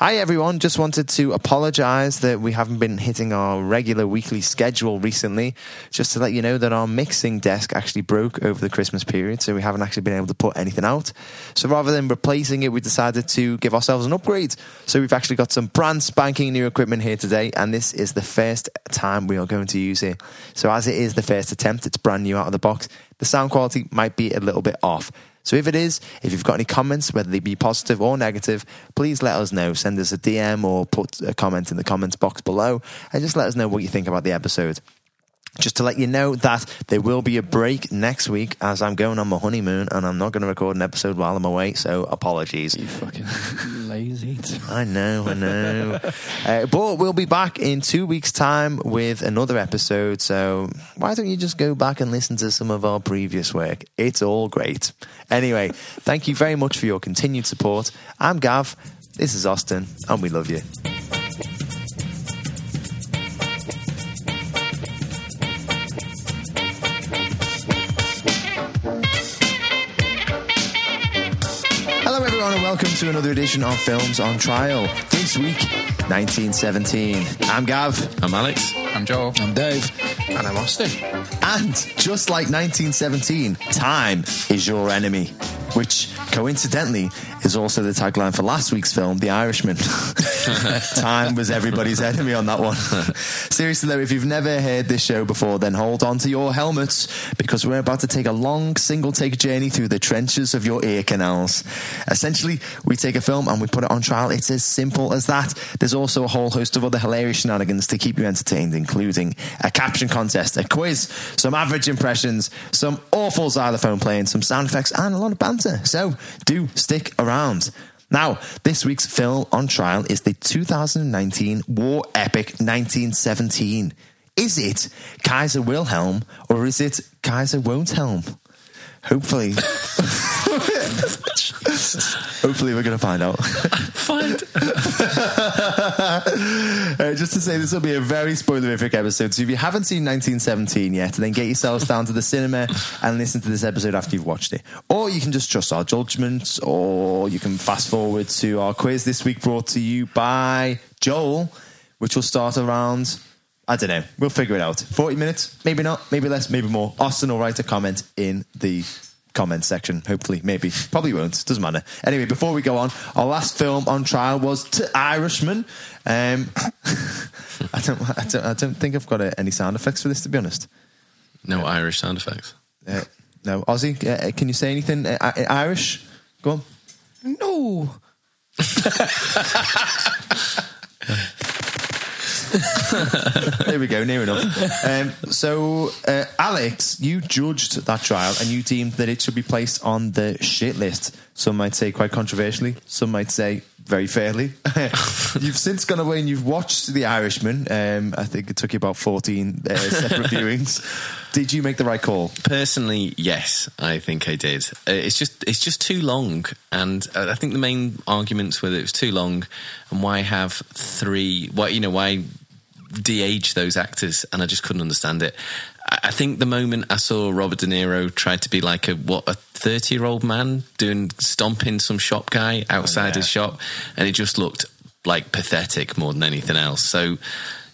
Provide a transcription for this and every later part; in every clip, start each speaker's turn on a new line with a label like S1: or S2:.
S1: Hi everyone, just wanted to apologise that we haven't been hitting our regular weekly schedule recently. Just to let you know that our mixing desk actually broke over the Christmas period, so we haven't actually been able to put anything out. So rather than replacing it, we decided to give ourselves an upgrade. So we've actually got some brand spanking new equipment here today, and this is the first time we are going to use it. So as it is the first attempt, it's brand new out of the box. The sound quality might be a little bit off. So if it is, if you've got any comments, whether they be positive or negative, please let us know. Send us a DM or put a comment in the comments box below and just let us know what you think about the episode. Just to let you know that there will be a break next week as I'm going on my honeymoon and I'm not going to record an episode while I'm away, so apologies.
S2: You fucking lazy.
S1: I know, I know. uh, but we'll be back in two weeks' time with another episode. So why don't you just go back and listen to some of our previous work? It's all great. Anyway, thank you very much for your continued support. I'm Gav. This is Austin, and we love you. Everyone, and welcome to another edition of Films on Trial. This week, 1917. I'm Gav.
S3: I'm Alex.
S4: I'm Joel.
S2: I'm Dave.
S4: And I'm Austin.
S1: And just like 1917, time is your enemy, which coincidentally is also the tagline for last week's film, The Irishman. time was everybody's enemy on that one. Seriously, though, if you've never heard this show before, then hold on to your helmets because we're about to take a long single take journey through the trenches of your ear canals. Essentially, we take a film and we put it on trial. It's as simple as that. There's also a whole host of other hilarious shenanigans to keep you entertained, including a caption contest, a quiz, some average impressions, some awful xylophone playing, some sound effects, and a lot of banter. So do stick around. Now, this week's film on trial is the 2019 war epic 1917. Is it Kaiser Wilhelm or is it Kaiser Won't? Hopefully. Hopefully, we're going to find out.
S3: Find.
S1: Uh, just to say, this will be a very spoilerific episode. So if you haven't seen 1917 yet, then get yourselves down to the cinema and listen to this episode after you've watched it. Or you can just trust our judgments, or you can fast forward to our quiz this week brought to you by Joel, which will start around. I don't know. We'll figure it out. 40 minutes? Maybe not. Maybe less. Maybe more. Austin will write a comment in the comment section. Hopefully, maybe. Probably won't. Doesn't matter. Anyway, before we go on, our last film on trial was To Irishman. Um, I, don't, I, don't, I don't think I've got uh, any sound effects for this, to be honest.
S3: No Irish sound effects.
S1: Uh, no. Aussie, uh, can you say anything uh, I- Irish? Go on.
S2: No.
S1: There we go, near enough. Um, so, uh, Alex, you judged that trial and you deemed that it should be placed on the shit list. Some might say quite controversially, some might say very fairly. you've since gone away and you've watched The Irishman. Um, I think it took you about 14 uh, separate viewings. Did you make the right call?
S3: Personally, yes, I think I did. Uh, it's just it's just too long, and uh, I think the main arguments were that it was too long, and why have three? Why you know why de-age those actors? And I just couldn't understand it. I think the moment I saw Robert De Niro try to be like a what a thirty year old man doing stomping some shop guy outside his shop, and it just looked like pathetic more than anything else. So.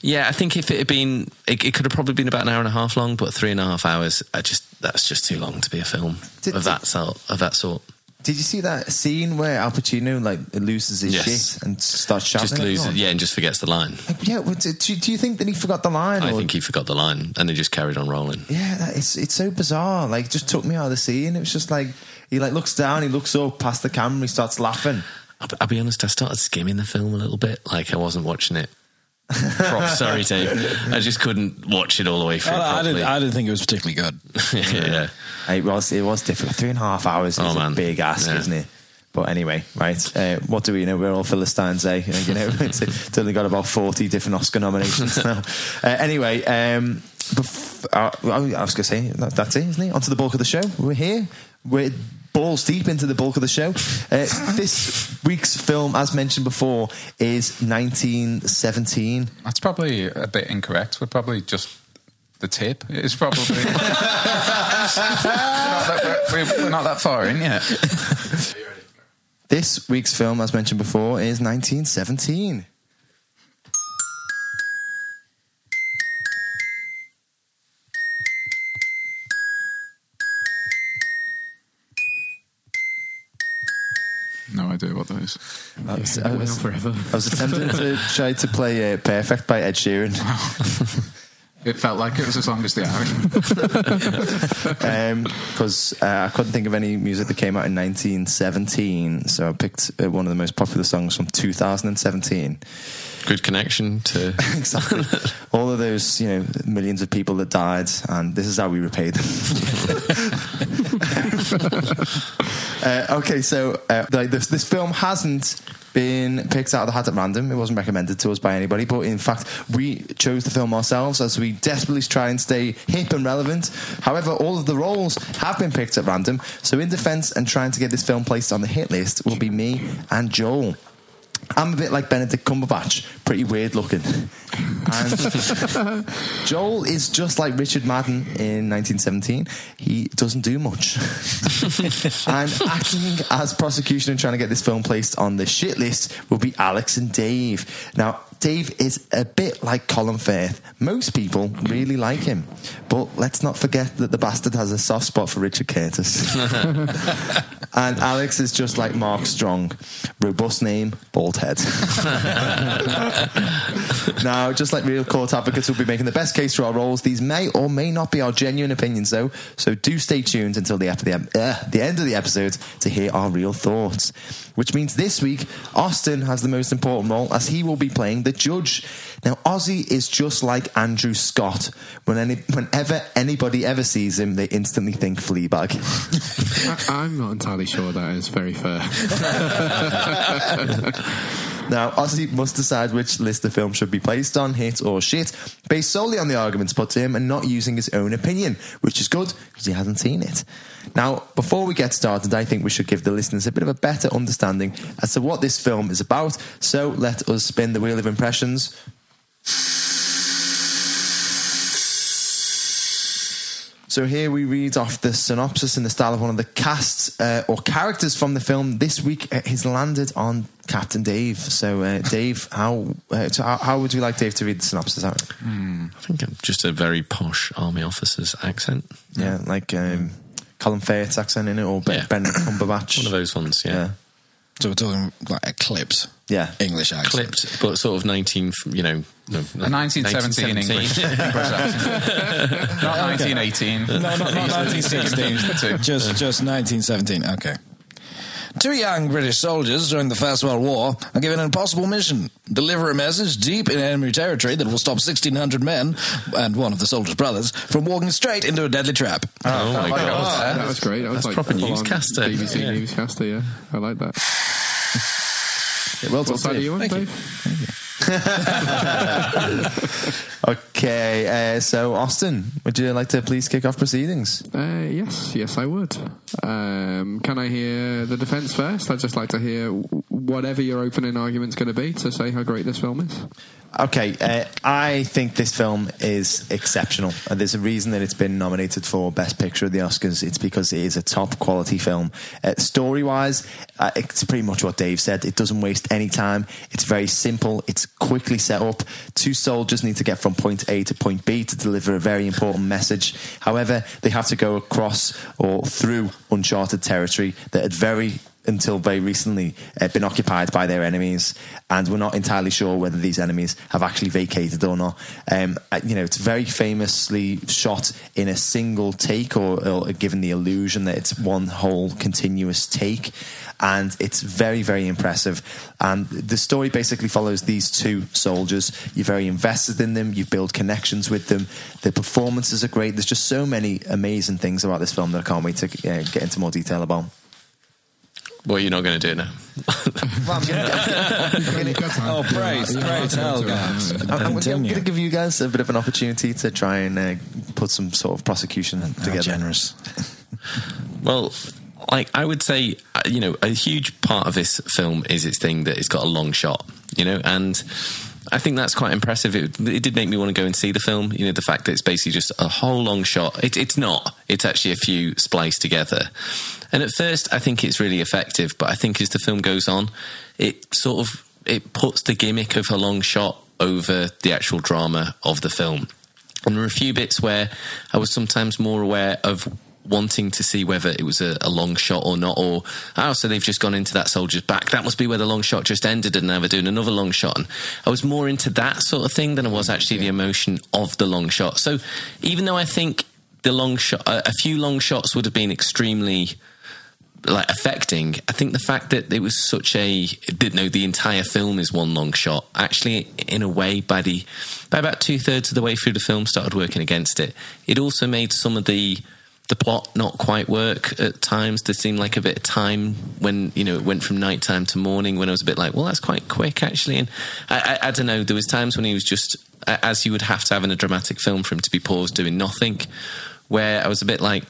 S3: Yeah, I think if it had been, it, it could have probably been about an hour and a half long, but three and a half hours, I just that's just too long to be a film
S1: Did-
S3: of that sort. Of that sort,
S1: Did you see that scene where Al Pacino like loses his
S3: Yes.
S1: shit and starts shouting?
S3: just loses, yeah, and just forgets the line.
S1: Yeah, well, do, do you think that he forgot the line?
S3: I
S1: or-
S3: think he forgot the line, and they just carried on rolling.
S1: Yeah, that, it's it's so bizarre. Like, just took me out of the scene. It was just like he like looks down, he looks up past the camera, he starts laughing.
S3: I'll, I'll be honest, I started skimming the film a little bit, like I wasn't watching it. Prop, sorry, Dave. I just couldn't watch it all the way through.
S2: I, I didn't, I didn't think it was particularly good.
S3: yeah.
S1: It was it was difficult. Three and a half hours is
S3: Oh,
S1: a
S3: man.
S1: big ask,
S3: Yeah.
S1: isn't it? But anyway, right. Uh, what do we know? We're all Philistines, eh? You know, it's, it's only got about forty different Oscar nominations now. Uh, anyway, um, bef- uh, I was going to say that, that's it, isn't it? On to the bulk of the show. We're here. We're balls deep into the bulk of the show. Uh, this week's film, as mentioned before, is 1917.
S4: That's probably a bit incorrect. We're probably just the tip. It's probably. we're, not that, we're, we're not that far in yet.
S1: This week's film, as mentioned before, is 1917.
S4: Idea what that is.
S1: I was,
S2: Yeah,
S1: I was-
S2: forever.
S1: I was attempting to try to play uh, Perfect by Ed Sheeran.
S4: It felt like it was as long as the Irishman.
S1: because uh, I couldn't think of any music that came out in 1917, so I picked uh, one of the most popular songs from 2017.
S3: Good connection to.
S1: Exactly, all of those you know millions of people that died, and this is how we repay them. Uh, okay, so uh, like this, this film hasn't been picked out of the hat at random. It wasn't recommended to us by anybody, but in fact, we chose the film ourselves as we desperately try and stay hip and relevant. However, all of the roles have been picked at random. So, in defence and trying to get this film placed on the hit list, will be me and Joel. I'm a bit like Benedict Cumberbatch, pretty weird looking. And Joel is just like Richard Madden in 1917. He doesn't do much. and acting as prosecution and trying to get this film placed on the shit list will be Alex and Dave. Now, Dave is a bit like Colin Firth. Most people really like him. But let's not forget that the bastard has a soft spot for Richard Curtis. and Alex is just like Mark Strong. Robust name, bald head. now, just like real court advocates we'll be making the best case for our roles, these may or may not be our genuine opinions, though. So do stay tuned until the, uh, the end of the episode to hear our real thoughts. Which means this week, Austin has the most important role as he will be playing the judge. Now, Ozzy is just like Andrew Scott. When any, whenever anybody ever sees him, they instantly think Fleabag.
S2: I, I'm not entirely sure that is very fair.
S1: Now, Ozzy must decide which list the film should be placed on, hit or shit, based solely on the arguments put to him and not using his own opinion, which is good because he hasn't seen it. Now, before we get started, I think we should give the listeners a bit of a better understanding as to what this film is about. So let us spin the wheel of impressions. So here we read off the synopsis in the style of one of the casts uh, or characters from the film. This week uh, he's landed on Captain Dave. So uh, Dave, how, uh, so how how would you like Dave to read the synopsis out?
S3: I think just a very posh army officer's accent.
S1: Yeah, like um, Colin Firth's accent in it or Ben,
S3: Yeah.
S1: ben Cumberbatch.
S3: One of those ones, yeah.
S1: Yeah,
S5: So we're talking like a clipped
S1: yeah.
S5: English accent.
S3: Clipped, but sort of 19, you know. No,
S4: A 1917 English. English accent. Not 1918.
S5: No, not, not 1916. just, just 1917. Okay. Two young British soldiers during the First World War are given an impossible mission deliver a message deep in enemy territory that will stop 1,600 men and one of the soldiers' brothers from walking straight into a deadly trap.
S3: Oh, oh my
S4: like
S3: God.
S4: I was there.
S2: that was great. That was
S3: That's
S2: like
S3: proper newscaster.
S2: BBC
S3: Yeah.
S2: newscaster. Yeah, I like that.
S1: Yeah, well done,
S2: What side are you on,
S5: Thank you.
S2: Dave?
S1: Okay, uh, so Austin, would you like to please kick off proceedings?
S2: Uh, yes, yes, I would. Um, can I hear the defence first? I'd just like to hear whatever your opening argument's going to be to say how great this film is.
S1: Okay, uh, I think this film is exceptional. And there's a reason that it's been nominated for Best Picture at the Oscars. It's because it is a top quality film. Uh, Story wise, uh, it's pretty much what Dave said. It doesn't waste any time. It's very simple. It's quickly set up. Two soldiers need to get from point A to point B to deliver a very important message. However, they have to go across or through uncharted territory that had very until very recently uh, been occupied by their enemies, and we're not entirely sure whether these enemies have actually vacated or not. Um, you know, it's very famously shot in a single take, or, or given the illusion that it's one whole continuous take. And it's very, very impressive. And the story basically follows these two soldiers. You're very invested in them. You build connections with them. The performances are great. There's just so many amazing things about this film that I can't wait to uh, get into more detail about.
S3: Well, you're not going to do it now.
S1: Well, I'm gonna-
S5: Oh, praise, praise hell, guys.
S1: I'm, I'm going to give you guys a bit of an opportunity to try and uh, put some sort of prosecution
S5: How
S1: together.
S5: generous.
S3: Well, like I would say, uh, you know, a huge part of this film is its thing that it's got a long shot, you know, and I think that's quite impressive. It, it did make me want to go and see the film. You know, the fact that it's basically just a whole long shot. It, it's not. It's actually a few spliced together. And at first, I think it's really effective. But I think as the film goes on, it sort of it puts the gimmick of a long shot over the actual drama of the film. And there were a few bits where I was sometimes more aware of wanting to see whether it was a, a, long shot or not, or oh, so they've just gone into that soldier's back. That must be where the long shot just ended, and now they're doing another long shot. And I was more into that sort of thing than I was mm, actually the emotion of the long shot. So even though I think the long shot, a, a few long shots would have been extremely like affecting. I think the fact that it was such a didn't know the entire film is one long shot. Actually, in a way, by the by about two thirds of the way through the film, started working against it. It also made some of the the plot not quite work at times. There seemed like a bit of time when you know it went from nighttime to morning. When I was a bit like, well, that's quite quick actually. And I, I, I don't know. There was times when he was just as you would have to have in a dramatic film for him to be paused doing nothing. Where I was a bit like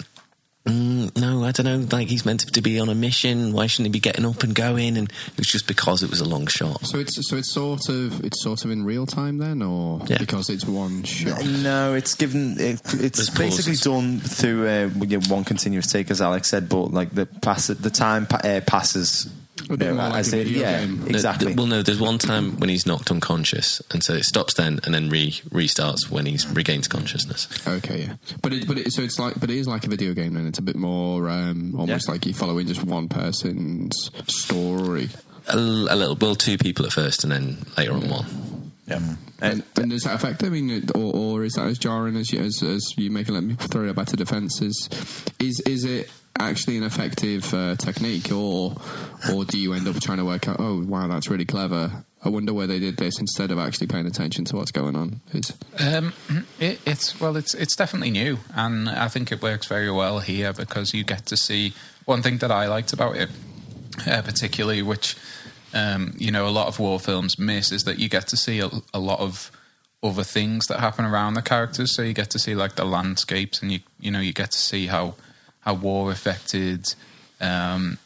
S3: Mm, no, I don't know. Like he's meant to be on a mission. Why shouldn't he be getting up and going? And it was just because it was a long shot.
S2: So it's so it's sort of it's sort of in real time then, or yeah. because it's one shot.
S1: No, it's given. It, it's basically done through uh, one continuous take, as Alex said. But like the pass, the time uh, passes
S2: yeah, like say, yeah, game.
S1: exactly.
S3: well, no, there's one time when he's knocked unconscious, and so it stops then, and then re restarts when he regains consciousness.
S2: Okay, yeah, but it, but it, so it's like, but it is like a video game, and it's a bit more um, almost yeah. like you're following just one person's story.
S3: A, a, little, well, two people at first, and then later on one.
S1: Yeah.
S2: And, and, does that affect? I mean, or, or is that as jarring as you, as, as you make it? Let me throw it back to defence. Is is it actually an effective uh, technique, or or do you end up trying to work out? Oh, wow, that's really clever. I wonder where they did this instead of actually paying attention to what's going on.
S4: Um, it, it's well, it's it's definitely new, and I think it works very well here because you get to see one thing that I liked about it, uh, particularly which um, you know a lot of war films miss is that you get to see a, a lot of other things that happen around the characters. So you get to see like the landscapes, and you you know you get to see how how war affected um,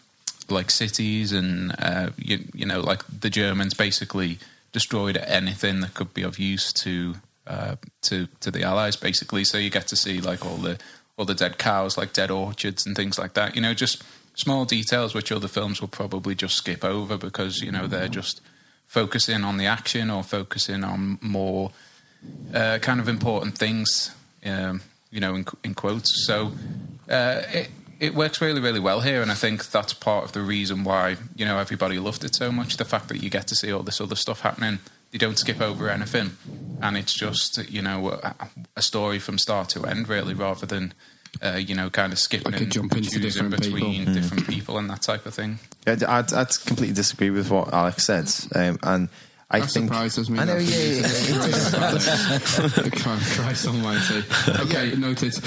S4: like cities and uh, you, you, know like the Germans basically destroyed anything that could be of use to uh, to to the Allies basically. So you get to see like all the all the dead cows, like dead orchards and things like that. You know, just small details which other films will probably just skip over because you know they're just focusing on the action or focusing on more uh, kind of important things. Um, you know, in, in quotes. So uh, it it works really really well here, and I think that's part of the reason why you know everybody loved it so much. The fact that you get to see all this other stuff happening, you don't skip over anything, and it's just you know a, a story from start to end, really, rather than. Uh, you know, kind of skipping
S2: like
S4: and
S2: jump into
S4: between
S2: people.
S4: different people and that type of thing.
S1: Yeah, I'd, I'd completely disagree with what Alex said, um, and I
S2: that
S1: think
S2: surprises me.
S1: I know, yeah, yeah,
S2: yeah. Christ Almighty. Okay, noted.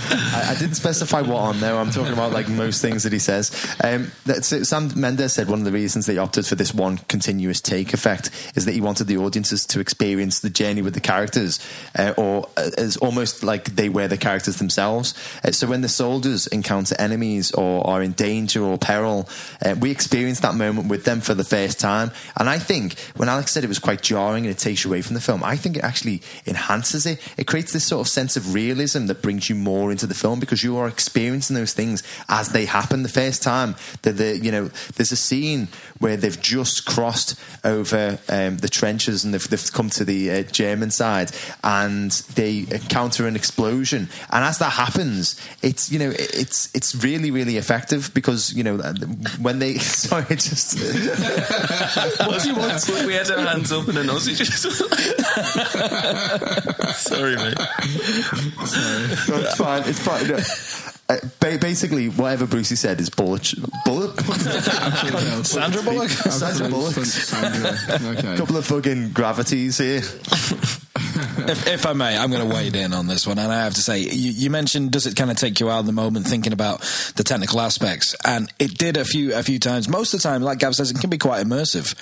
S1: I, I, didn't specify what on there. I'm talking about like most things that he says. Um, Sam Mendes said one of the reasons they opted for this one continuous take effect is that he wanted the audiences to experience the journey with the characters, uh, or uh, as almost like they were the characters themselves. Uh, so when the soldiers encounter enemies or are in danger or peril, uh, we experience that moment with them for the the first time. And I think when Alex said it was quite jarring and it takes you away from the film, I think it actually enhances it. It creates this sort of sense of realism that brings you more into the film because you are experiencing those things as they happen the first time. That the you know there's a scene where they've just crossed over um, the trenches and they've, they've, come to the uh, German side and they encounter an explosion. And as that happens, it's you know it's it's really really effective because you know when they sorry just
S3: what do you want? We had our hands up and an Aussie just. Sorry, mate.
S1: Sorry. No, it's fine. It's fine. No. Uh, basically, whatever Brucey said is bullet. Bullet?
S5: Sandra Bullock?
S1: Sandra Bullock. Sandra. Okay. Couple of fucking gravities here.
S5: if, if, I may, I'm going to wade in on this one, and I have to say, you, you, mentioned does it kind of take you out of the moment thinking about the technical aspects, and it did a few a few times. Most of the time, like Gav says, it can be quite immersive,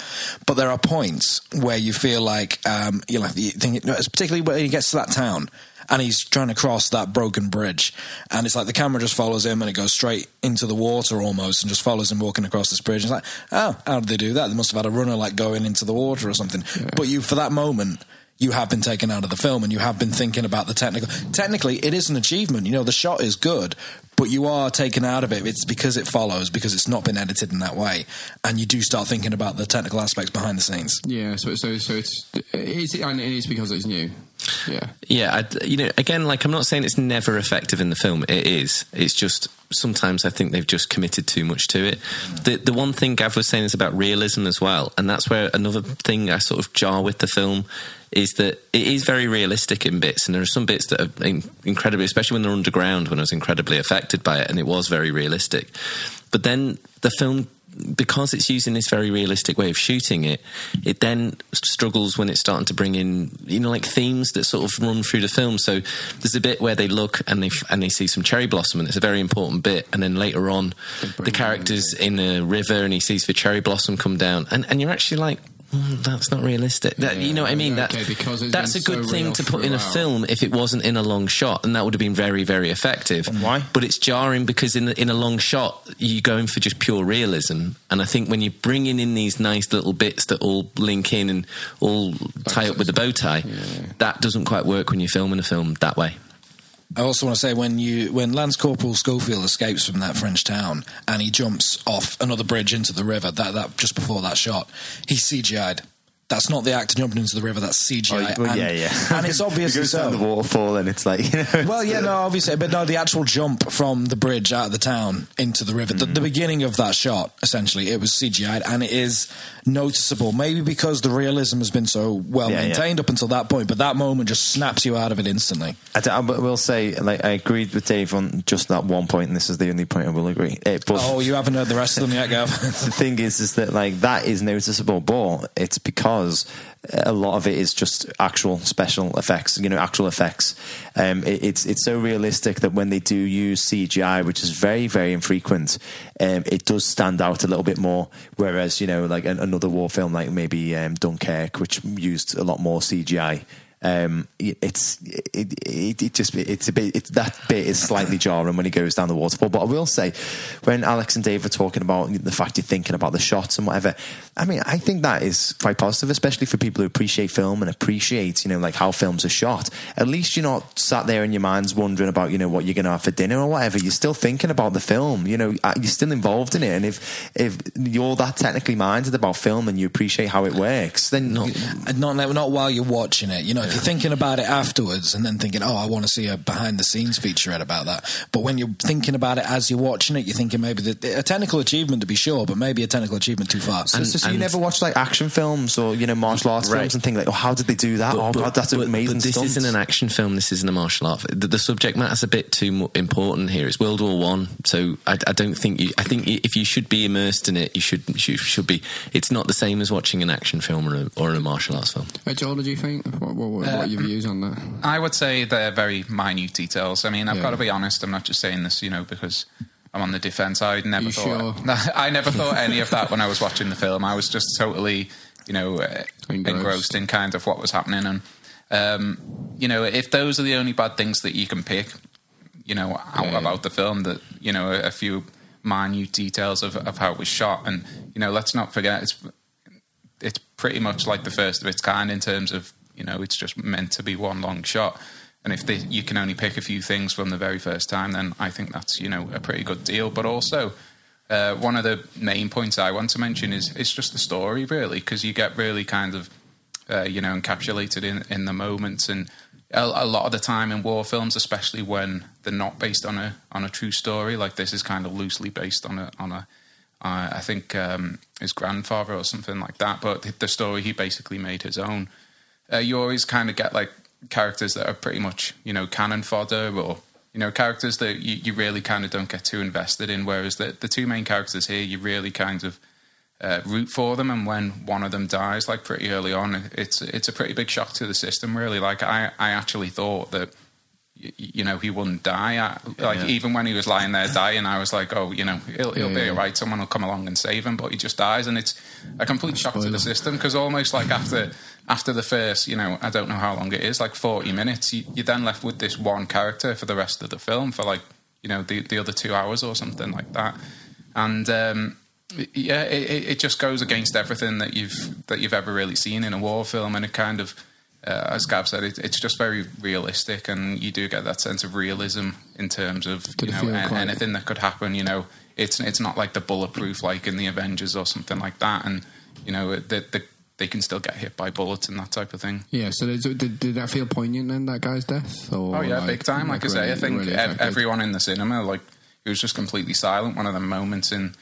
S5: but there are points where you feel like um, you know, you think, particularly when he gets to that town and he's trying to cross that broken bridge, and it's like the camera just follows him and it goes straight into the water almost, and just follows him walking across this bridge. And it's like, oh, how did they do that? They must have had a runner like going into the water or something. But you, for that moment. You have been taken out of the film, and you have been thinking about the technical. Technically, it is an achievement. You know, the shot is good, but you are taken out of it. It's because it follows, because it's not been edited in that way, and you do start thinking about the technical aspects behind the scenes.
S2: Yeah, so so so it's it's and it is because it's new. Yeah,
S3: Yeah, I, you know, again, like I'm not saying it's never effective in the film. It is. It's just sometimes I think they've just committed too much to it. Hmm. The the one thing Gav was saying is about realism as well, and that's where another thing I sort of jar with the film is that it is very realistic in bits, and there are some bits that are in- incredibly, especially when they're underground, when I was incredibly affected by it, and it was very realistic. But then the film because it's using this very realistic way of shooting it, it then struggles when it's starting to bring in, you know, like themes that sort of run through the film. So there's a bit where they look and they and they see some cherry blossom, and it's a very important bit. And then later on, the characters in a river, and he sees the cherry blossom come down, and and you're actually like. "Mm, that's not realistic. That, you know what I mean?
S2: Yeah,
S3: That,
S2: because it's
S3: that's a good
S2: so
S3: thing to put in a film if it wasn't in a long shot, and that would have been very, very effective.
S1: Why?
S3: But it's jarring because in in a long shot you're going for just pure realism, and I think when you're bringing in these nice little bits that all link in and all tie up with the bow tie, that doesn't quite work when you're filming a film that way.
S5: I also want to say when you when Lance Corporal Schofield escapes from that French town and he jumps off another bridge into the river, that that just before that shot, he's CGI'd. That's not the actor jumping into the river. That's CGI.
S1: Oh, well,
S5: and,
S1: yeah, yeah.
S5: and it's
S1: It
S5: obviously so.
S1: the waterfall, and it's like, you know,
S5: Well, yeah, no, obviously, but no, the actual jump from the bridge out of the town into the river, the, the beginning of that shot, essentially, it was CGI'd, and it is noticeable. Maybe because the realism has been so well
S1: Yeah, yeah.
S5: maintained up until that point, but that moment just snaps you out of it instantly.
S1: I will say, like, I agreed with Dave on just that one point, and this is the only point I will agree. Eh, but
S5: Oh, you haven't heard the rest of them yet, Gav.
S1: the thing is, is that like that is noticeable, but it's because a lot of it is just actual special effects. You know, actual effects. Um, it, it's it's so realistic that when they do use CGI, which is very very infrequent, um, it does stand out a little bit more. Whereas you know, like an, another war film, like maybe um, Dunkirk, which used a lot more CGI. Um, it's it, it, it just it's a bit it's, that bit is slightly jarring when he goes down the waterfall. But I will say, when Alex and Dave are talking about the fact you're thinking about the shots and whatever, I mean, I think that is quite positive, especially for people who appreciate film and appreciate you know like how films are shot. At least you're not sat there in your minds wondering about you know what you're going to have for dinner or whatever. You're still thinking about the film. You know, uh, you're still involved in it. And if if you're that technically minded about film and you appreciate how it works, then
S5: And not not while you're watching it. You know, thinking about it afterwards and then thinking, "Oh, I want to see a behind the scenes featurette about that," but when you're thinking about it as you're watching it, you're thinking maybe that a technical achievement to be sure, but maybe a technical achievement too far.
S1: So, so, so you never watch like action films or you know martial arts
S3: Right.
S1: films and think like, oh, how did they do that? oh god, that's
S3: but,
S1: amazing.
S3: But this
S1: stunt.
S3: isn't an action film. This isn't a martial art. The, the subject matter's a bit too important here. It's World War One, so I, I don't think you. I think if you should be immersed in it, you should you should be. It's not the same as watching an action film or a, or a martial arts film.
S2: Uh, Joel, did you think? What, what, what,
S4: Uh,
S2: what are your views on that?
S4: I would say they're very minute details. I mean, I've
S2: Yeah.
S4: got to be honest. I'm not just saying this, you know, because I'm on the defence. I never thought.
S2: sure?
S4: I never thought any of that when I was watching the film. I was just totally, you know, uh,
S2: Engrossed.
S4: engrossed. in kind of what was happening. And um, you know, if those are the only bad things that you can pick, you know, out
S2: Yeah.
S4: about the film, that you know, a, a few minute details of, of how it was shot, and you know, let's not forget it's it's pretty much like the first of its kind in terms of you know it's just meant to be one long shot and if they, you can only pick a few things from the very first time then i think that's you know a pretty good deal but also uh, one of the main points i want to mention is it's just the story really because you get really kind of uh, you know encapsulated in, in the moments and a, a lot of the time in war films especially when they're not based on a on a true story like this is kind of loosely based on a on a uh, I think um, his grandfather or something like that. But the story he basically made his own. Uh, you always kind of get like characters that are pretty much you know cannon fodder or you know characters that you, you really kind of don't get too invested in. Whereas the the two main characters here, you really kind of uh, root for them, and when one of them dies, like pretty early on, it's it's a pretty big shock to the system. Really, like I I actually thought that you know, he wouldn't die. I, like
S1: Yeah.
S4: even when he was lying there dying, I was like, oh, you know, he'll, he'll
S2: Yeah,
S4: be alright. Someone will come along and save him, but he just dies, and it's a complete shock to the system because almost like after after the first, you know, I don't know how long it is, like forty minutes, you, you're then left with this one character for the rest of the film for like you know the the other two hours or something like that, and. um yeah, it, it it just goes against everything that you've that you've ever really seen in a war film, and it kind of, uh, as Gav said, it, it's just very realistic, and you do get that sense of realism in terms of you know
S2: feel
S4: a-
S2: quite-
S4: anything that could happen. You know, it's it's not like the bulletproof like in the Avengers or something like that, and you know the, the, they can still get hit by bullets and that type of thing.
S2: Yeah, so did, did, did that feel poignant then, that guy's death? Or
S4: Oh yeah,
S2: like-
S4: big time. Like, I say, I think
S2: really
S4: ev- everyone in the cinema, like, it was just completely silent. One of the moments in,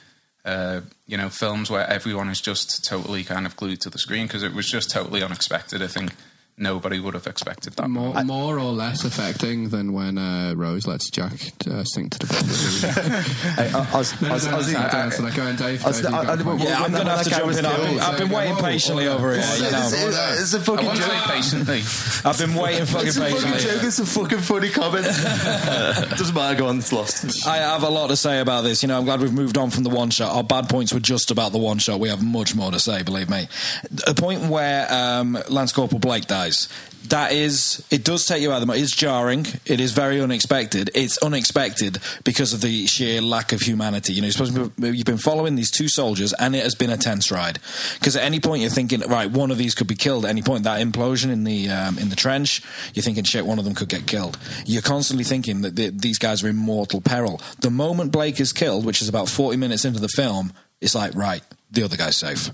S4: uh, you know, films where everyone is just totally kind of glued to the screen because it was just totally unexpected. I think nobody would have expected that.
S2: More, more or less affecting than when uh, Rose lets Jack uh, sink to the bottom.
S1: I, I, I I I I-. I I- I-
S5: Yeah, I'm
S1: when
S5: going to
S1: that
S5: have to jump in. I've been, I've been waiting patiently over here.
S1: It's,
S5: You know.
S1: it's, it's a fucking
S4: I won't
S1: joke.
S4: patiently.
S5: I've been waiting fucking
S1: It's
S5: patiently.
S1: joke. It's a fucking funny comment. Doesn't matter. Go on. It's lost.
S5: I have a lot to say about this. You know, I'm glad we've moved on from the one shot. Our bad points were just about the one shot. We have much more to say, believe me. The point where um, Lance Corporal Blake dies. That is, it does take you out of the moment. It's jarring. It is very unexpected. It's unexpected because of the sheer lack of humanity. You know, you're you've been following these two soldiers, and it has been a tense ride. Because at any point you're thinking, right, one of these could be killed. At any point, that implosion in the um, in the trench, you're thinking, shit, one of them could get killed. You're constantly thinking that the, these guys are in mortal peril. The moment Blake is killed, which is about 40 minutes into the film, it's like, right, the other guy's safe.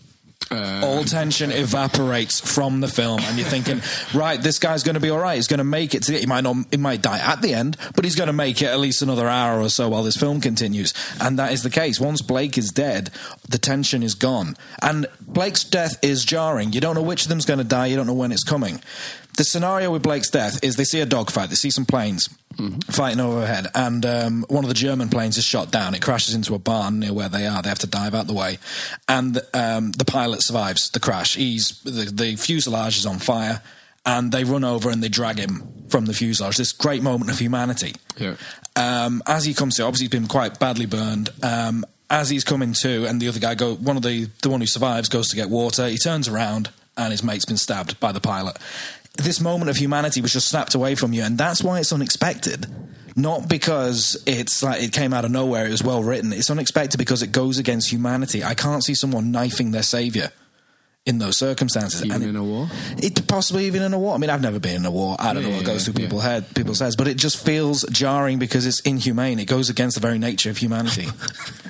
S5: Uh, all tension evaporates from the film, and you're thinking, right, this guy's going to be all right. He's going to make it. To the, he might not, he might die at the end, but he's going to make it at least another hour or so while this film continues. And that is the case. Once Blake is dead, the tension is gone, and Blake's death is jarring. You don't know which of them's going to die. You don't know when it's coming. The scenario with Blake's death is they see a dogfight. They see some planes fighting overhead, and um, one of the German planes is shot down. It crashes into a barn near where they are. They have to dive out the way, and um, the pilot survives the crash. He's the, the fuselage is on fire, and they run over and they drag him from the fuselage. This great moment of humanity.
S2: Yeah.
S5: Um, as he comes to, obviously he's been quite badly burned. Um, as he's coming to, and the other guy go, one of the the one who survives goes to get water. He turns around, and his mate's been stabbed by the pilot. This moment of humanity was just snapped away from you, and that's why it's unexpected. Not because it's like it came out of nowhere. It was well written. It's unexpected because it goes against humanity. I can't see someone knifing their savior in those circumstances.
S2: Even
S5: And it-
S2: in a war?
S5: it possibly even in a war. I mean, I've never been in a war. I don't
S2: Yeah,
S5: know what
S2: yeah,
S5: goes through
S2: yeah.
S5: people's head, people's heads, but it just feels jarring because it's inhumane. It goes against the very nature of humanity.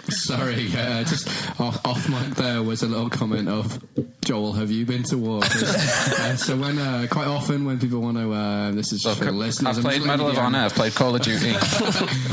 S2: Sorry, uh, just off, off mic there was a little comment of Joel, have you been to war? uh, so when uh, quite often when people want to, uh, this is just
S4: Look,
S2: for the listeners.
S4: I've played Medal of Honor. I've played Call of Duty.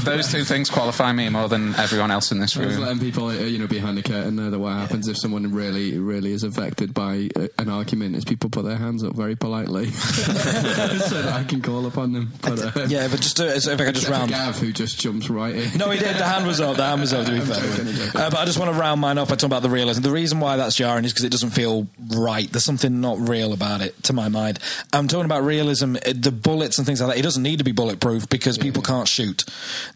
S4: Those two things qualify me more than everyone else in this
S2: I was
S4: room.
S2: letting people, uh, you know, behind the curtain know that what happens if someone really, really is affected by uh, an argument is people put their hands up very politely so that I can call upon them. But, uh,
S5: yeah, but just to, if I could just round.
S2: Gav, who just jumps right in.
S5: No, he did. The hand was up. The hand was up. To be fair, uh, but I just want to round mine up by talking about the realism. The reason why that's jarring is because it doesn't feel right. There's something not real about it, to my mind. I'm talking about realism. uh, The bullets and things like that. It doesn't need to be bulletproof because people can't shoot.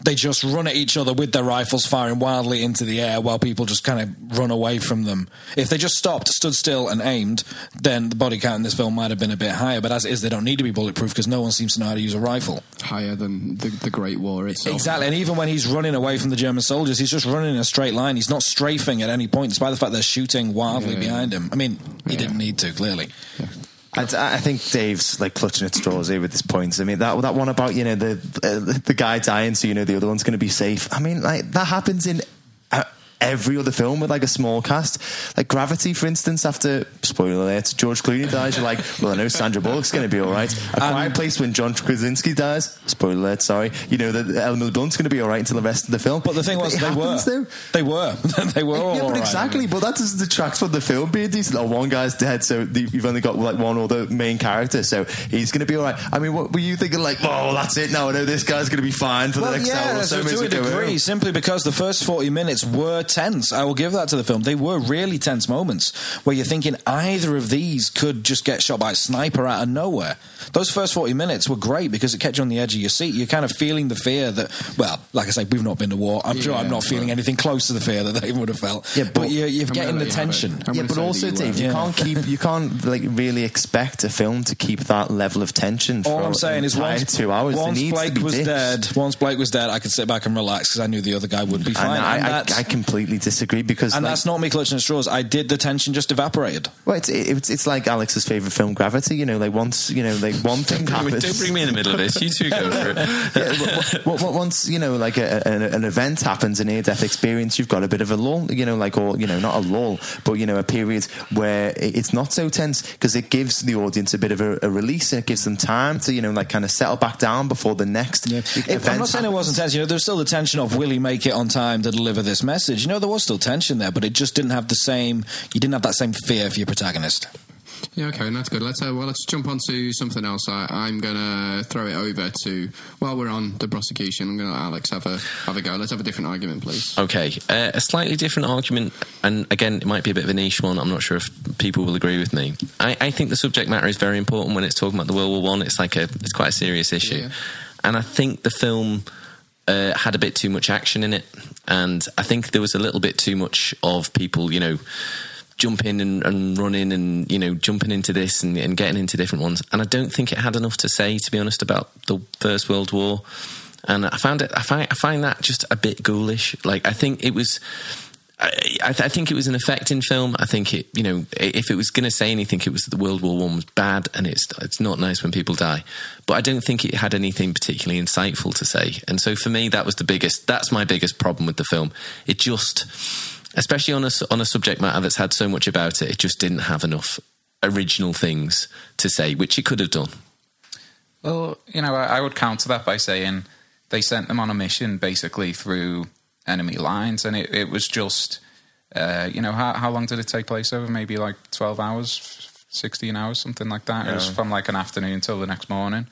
S5: They just run at each other with their rifles, firing wildly into the air while people just kind of run away from them. If they just stopped, stood still, and aimed, then the body count in this film might have been a bit higher. But as it is, they don't need to be bulletproof because no one seems to know how to use a rifle.
S2: Higher than the, the Great War itself.
S5: Exactly, and even when he's running away from the German soldiers, he's just running in a straight line. He's not strafing at any point, despite the fact they're shooting wildly
S2: Yeah.
S5: behind him. I mean, he didn't need to, clearly.
S1: I, I think Dave's like clutching at straws here with his points. I mean, that that one about you know the uh, the guy dying, so you know the other one's going to be safe. I mean, like that happens in. Every other film with like a small cast, like Gravity, for instance, after spoiler alert, George Clooney dies, you're like, well, I know Sandra Bullock's going to be all right. A Quiet Place when John Krasinski dies, spoiler alert, sorry, you know that Emily Blunt's going to be all right until the rest of the film.
S5: But the thing was,
S1: It
S5: they were.
S1: happens, though.
S5: They were. they were all
S1: yeah, but
S5: right.
S1: exactly. But that doesn't detract from the film being decent. Oh, one guy's dead, so you've only got like one other main character, so he's going to be all right. I mean, what were you thinking? Like, oh, that's it now. I know this guy's going to be fine for the
S5: Well,
S1: next hour
S5: yeah,
S1: or so.
S5: so to a degree, simply because the first 40 minutes were tense. I will give that to the film. They were really tense moments where you're thinking either of these could just get shot by a sniper out of nowhere. Those first 40 minutes were great because it kept you on the edge of your seat. You're kind of feeling the fear that, well, like I say, we've not been to war. I'm sure I'm not feeling anything close to the fear that they would have felt.
S1: Yeah,
S5: but,
S1: but-
S5: you're, you're getting the
S2: you
S5: tension.
S1: Yeah, but also,
S2: that you
S1: Dave, you
S5: Yeah.
S1: can't keep, you can't like really expect a film to keep that level of tension.
S5: All I'm saying
S1: an
S5: is
S1: entire
S5: once,
S1: two hours.
S5: Once Blake was
S1: this.
S5: dead, once Blake was dead, I could sit back and relax because I knew the other guy would be
S1: And
S5: fine.
S1: I,
S5: and
S1: I,
S5: that's,
S1: I completely disagree because
S5: and
S1: like,
S5: that's not me clutching at straws. I did the tension just evaporated.
S1: well, it's, it's it's like Alex's favorite film, Gravity. You know, like once you know, like one thing happens.
S3: Don't bring me in the middle of this. You two go for it.
S1: yeah, w- w- w- once you know, like a, an, an event happens, a near-death experience, you've got a bit of a lull. You know, like or you know, not a lull, but you know, a period where it's not so tense because it gives the audience a bit of a, a release and it gives them time to you know, like kind of settle back down before the next
S5: Yeah.
S1: big
S5: If- I'm not saying it wasn't tense. You know, there was still the tension of will he make it on time to deliver this message. You know, there was still tension there, but it just didn't have the same. You didn't have that same fear for your protagonist.
S2: Yeah, okay, that's good. Let's uh, well, let's jump on to something else. I, I'm gonna throw it over to while we're on the prosecution. I'm gonna let Alex have a have a go. Let's have a different argument, please.
S3: Okay, uh, a slightly different argument, and again, it might be a bit of a niche one. I'm not sure if people will agree with me. I, I think the subject matter is very important when it's talking about the World War One. It's like a, it's quite a serious issue,
S2: Yeah.
S3: and I think the film uh, had a bit too much action in it, and I think there was a little bit too much of people, you know. Jumping and, and running and you know jumping into this and, and getting into different ones, and I don't think it had enough to say, to be honest, about the First World War and I found it. I find I find that just a bit ghoulish. Like I think it was. I, th- I think it was an affecting film. I think it, you know, if it was going to say anything, it was that the World War One was bad, and it's it's not nice when people die. But I don't think it had anything particularly insightful to say. And so for me, that was the biggest. That's my biggest problem with the film. It just, especially on a on a subject matter that's had so much about it, it just didn't have enough original things to say, which it could have done.
S4: Well, you know, I, I would counter that by saying they sent them on a mission basically through enemy lines, and it, it was just, uh, you know, how, how long did it take place over? Maybe like 12 hours, 16 hours, something like that. It was from like an afternoon till the next morning.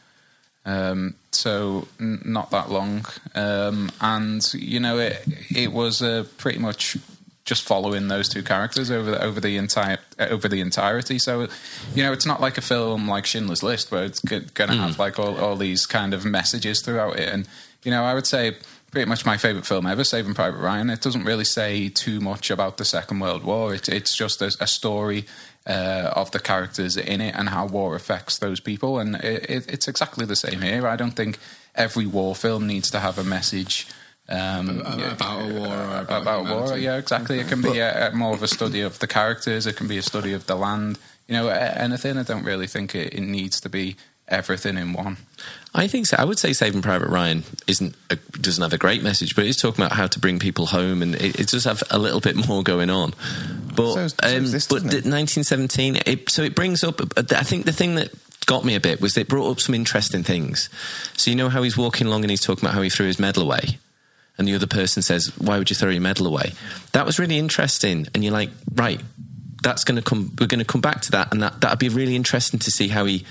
S4: Um, so n- not that long, um, and you know it it was uh, pretty much just following those two characters over the, over the entire over the entirety. So you know it's not like a film like Schindler's List where it's going to have like all, all these kind of messages throughout it. And you know I would say pretty much my favorite film ever, Saving Private Ryan. It doesn't really say too much about the Second World War. It, it's just a, a story uh, of the characters in it and how war affects those people. And it, it, it's exactly the same here. I don't think every war film needs to have a message. Um,
S2: About- a war or about
S4: about war. Yeah, exactly. It can be a more of a study of the characters. It can be a study of the land. You know, anything. I don't really think it, it needs to be everything in one.
S3: I think so. I would say Saving Private Ryan isn't a, doesn't have a great message, but it's talking about how to bring people home, and it, it does have a little bit more going on. But
S1: So- so
S3: um,
S1: this,
S3: but
S1: it?
S3: 1917, it, so it brings up. I think the thing that got me a bit was it brought up some interesting things. So you know how he's walking along and he's talking about how he threw his medal away, and the other person says, "Why would you throw your medal away?" That was really interesting, and you're like, right. That's going to come. We're going to come back to that, and that that'd be really interesting to see how he,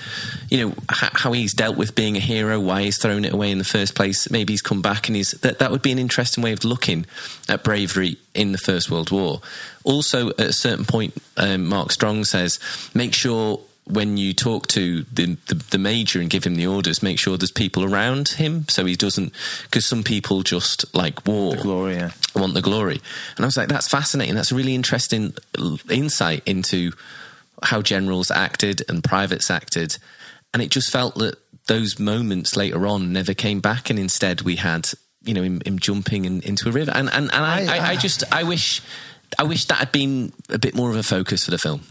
S3: you know, how, how he's dealt with being a hero, why he's thrown it away in the first place. Maybe he's come back, and he's that. That would be an interesting way of looking at bravery in the First World War. Also, at a certain point, um, Mark Strong says, make sure when you talk to the, the the major and give him the orders, make sure there's people around him so he doesn't. Because some people just like war,
S1: The glory, yeah.
S3: want the glory. And I was like, that's fascinating. That's a really interesting insight into how generals acted and privates acted. And it just felt that those moments later on never came back, and instead we had, you know, him, him jumping in, into a river. And and, and I,
S1: I-
S3: I, I just I wish I wish that had been a bit more of a focus for the film.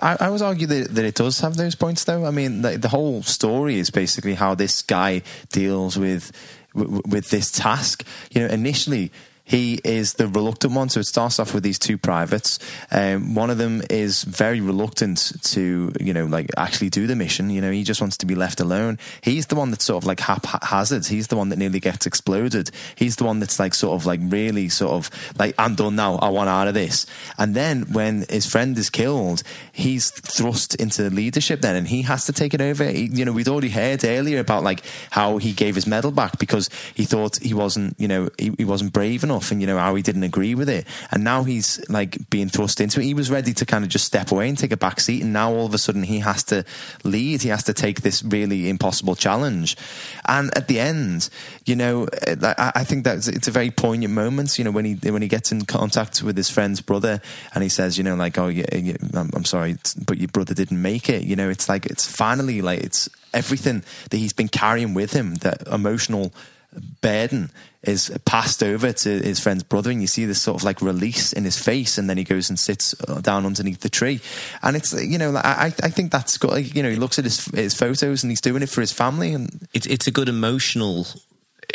S1: I, I would argue that, that it does have those points, though. I mean, the, the whole story is basically how this guy deals with with, with this task. You know, initially he is the reluctant one, so it starts off with these two privates. Um, one of them is very reluctant to, you know, like actually do the mission. You know, he just wants to be left alone. He's the one that's sort of like haphazard. He's the one that nearly gets exploded. He's the one that's like sort of like really sort of like I'm done now. I want out of this. And then when his friend is killed, he's thrust into leadership then, and he has to take it over. He, you know, we'd already heard earlier about like how he gave his medal back because he thought he wasn't, you know, he, he wasn't brave enough. And you know how he didn't agree with it, and now he's like being thrust into it. He was ready to kind of just step away and take a back seat, and now all of a sudden he has to lead. He has to take this really impossible challenge, and at the end, you know, uh, I, I think that it's a very poignant moment. You know, when he when he gets in contact with his friend's brother, and he says, you know, like, oh, yeah, yeah I'm, I'm sorry, but your brother didn't make it. You know, it's like it's finally like it's everything that he's been carrying with him, that emotional burden is passed over to his friend's brother and you see this sort of like release in his face and then he goes and sits uh, down underneath the tree. And it's you know I, I think that's good you know he looks at his, his photos and he's doing it for his family and
S3: it's, it's a good emotional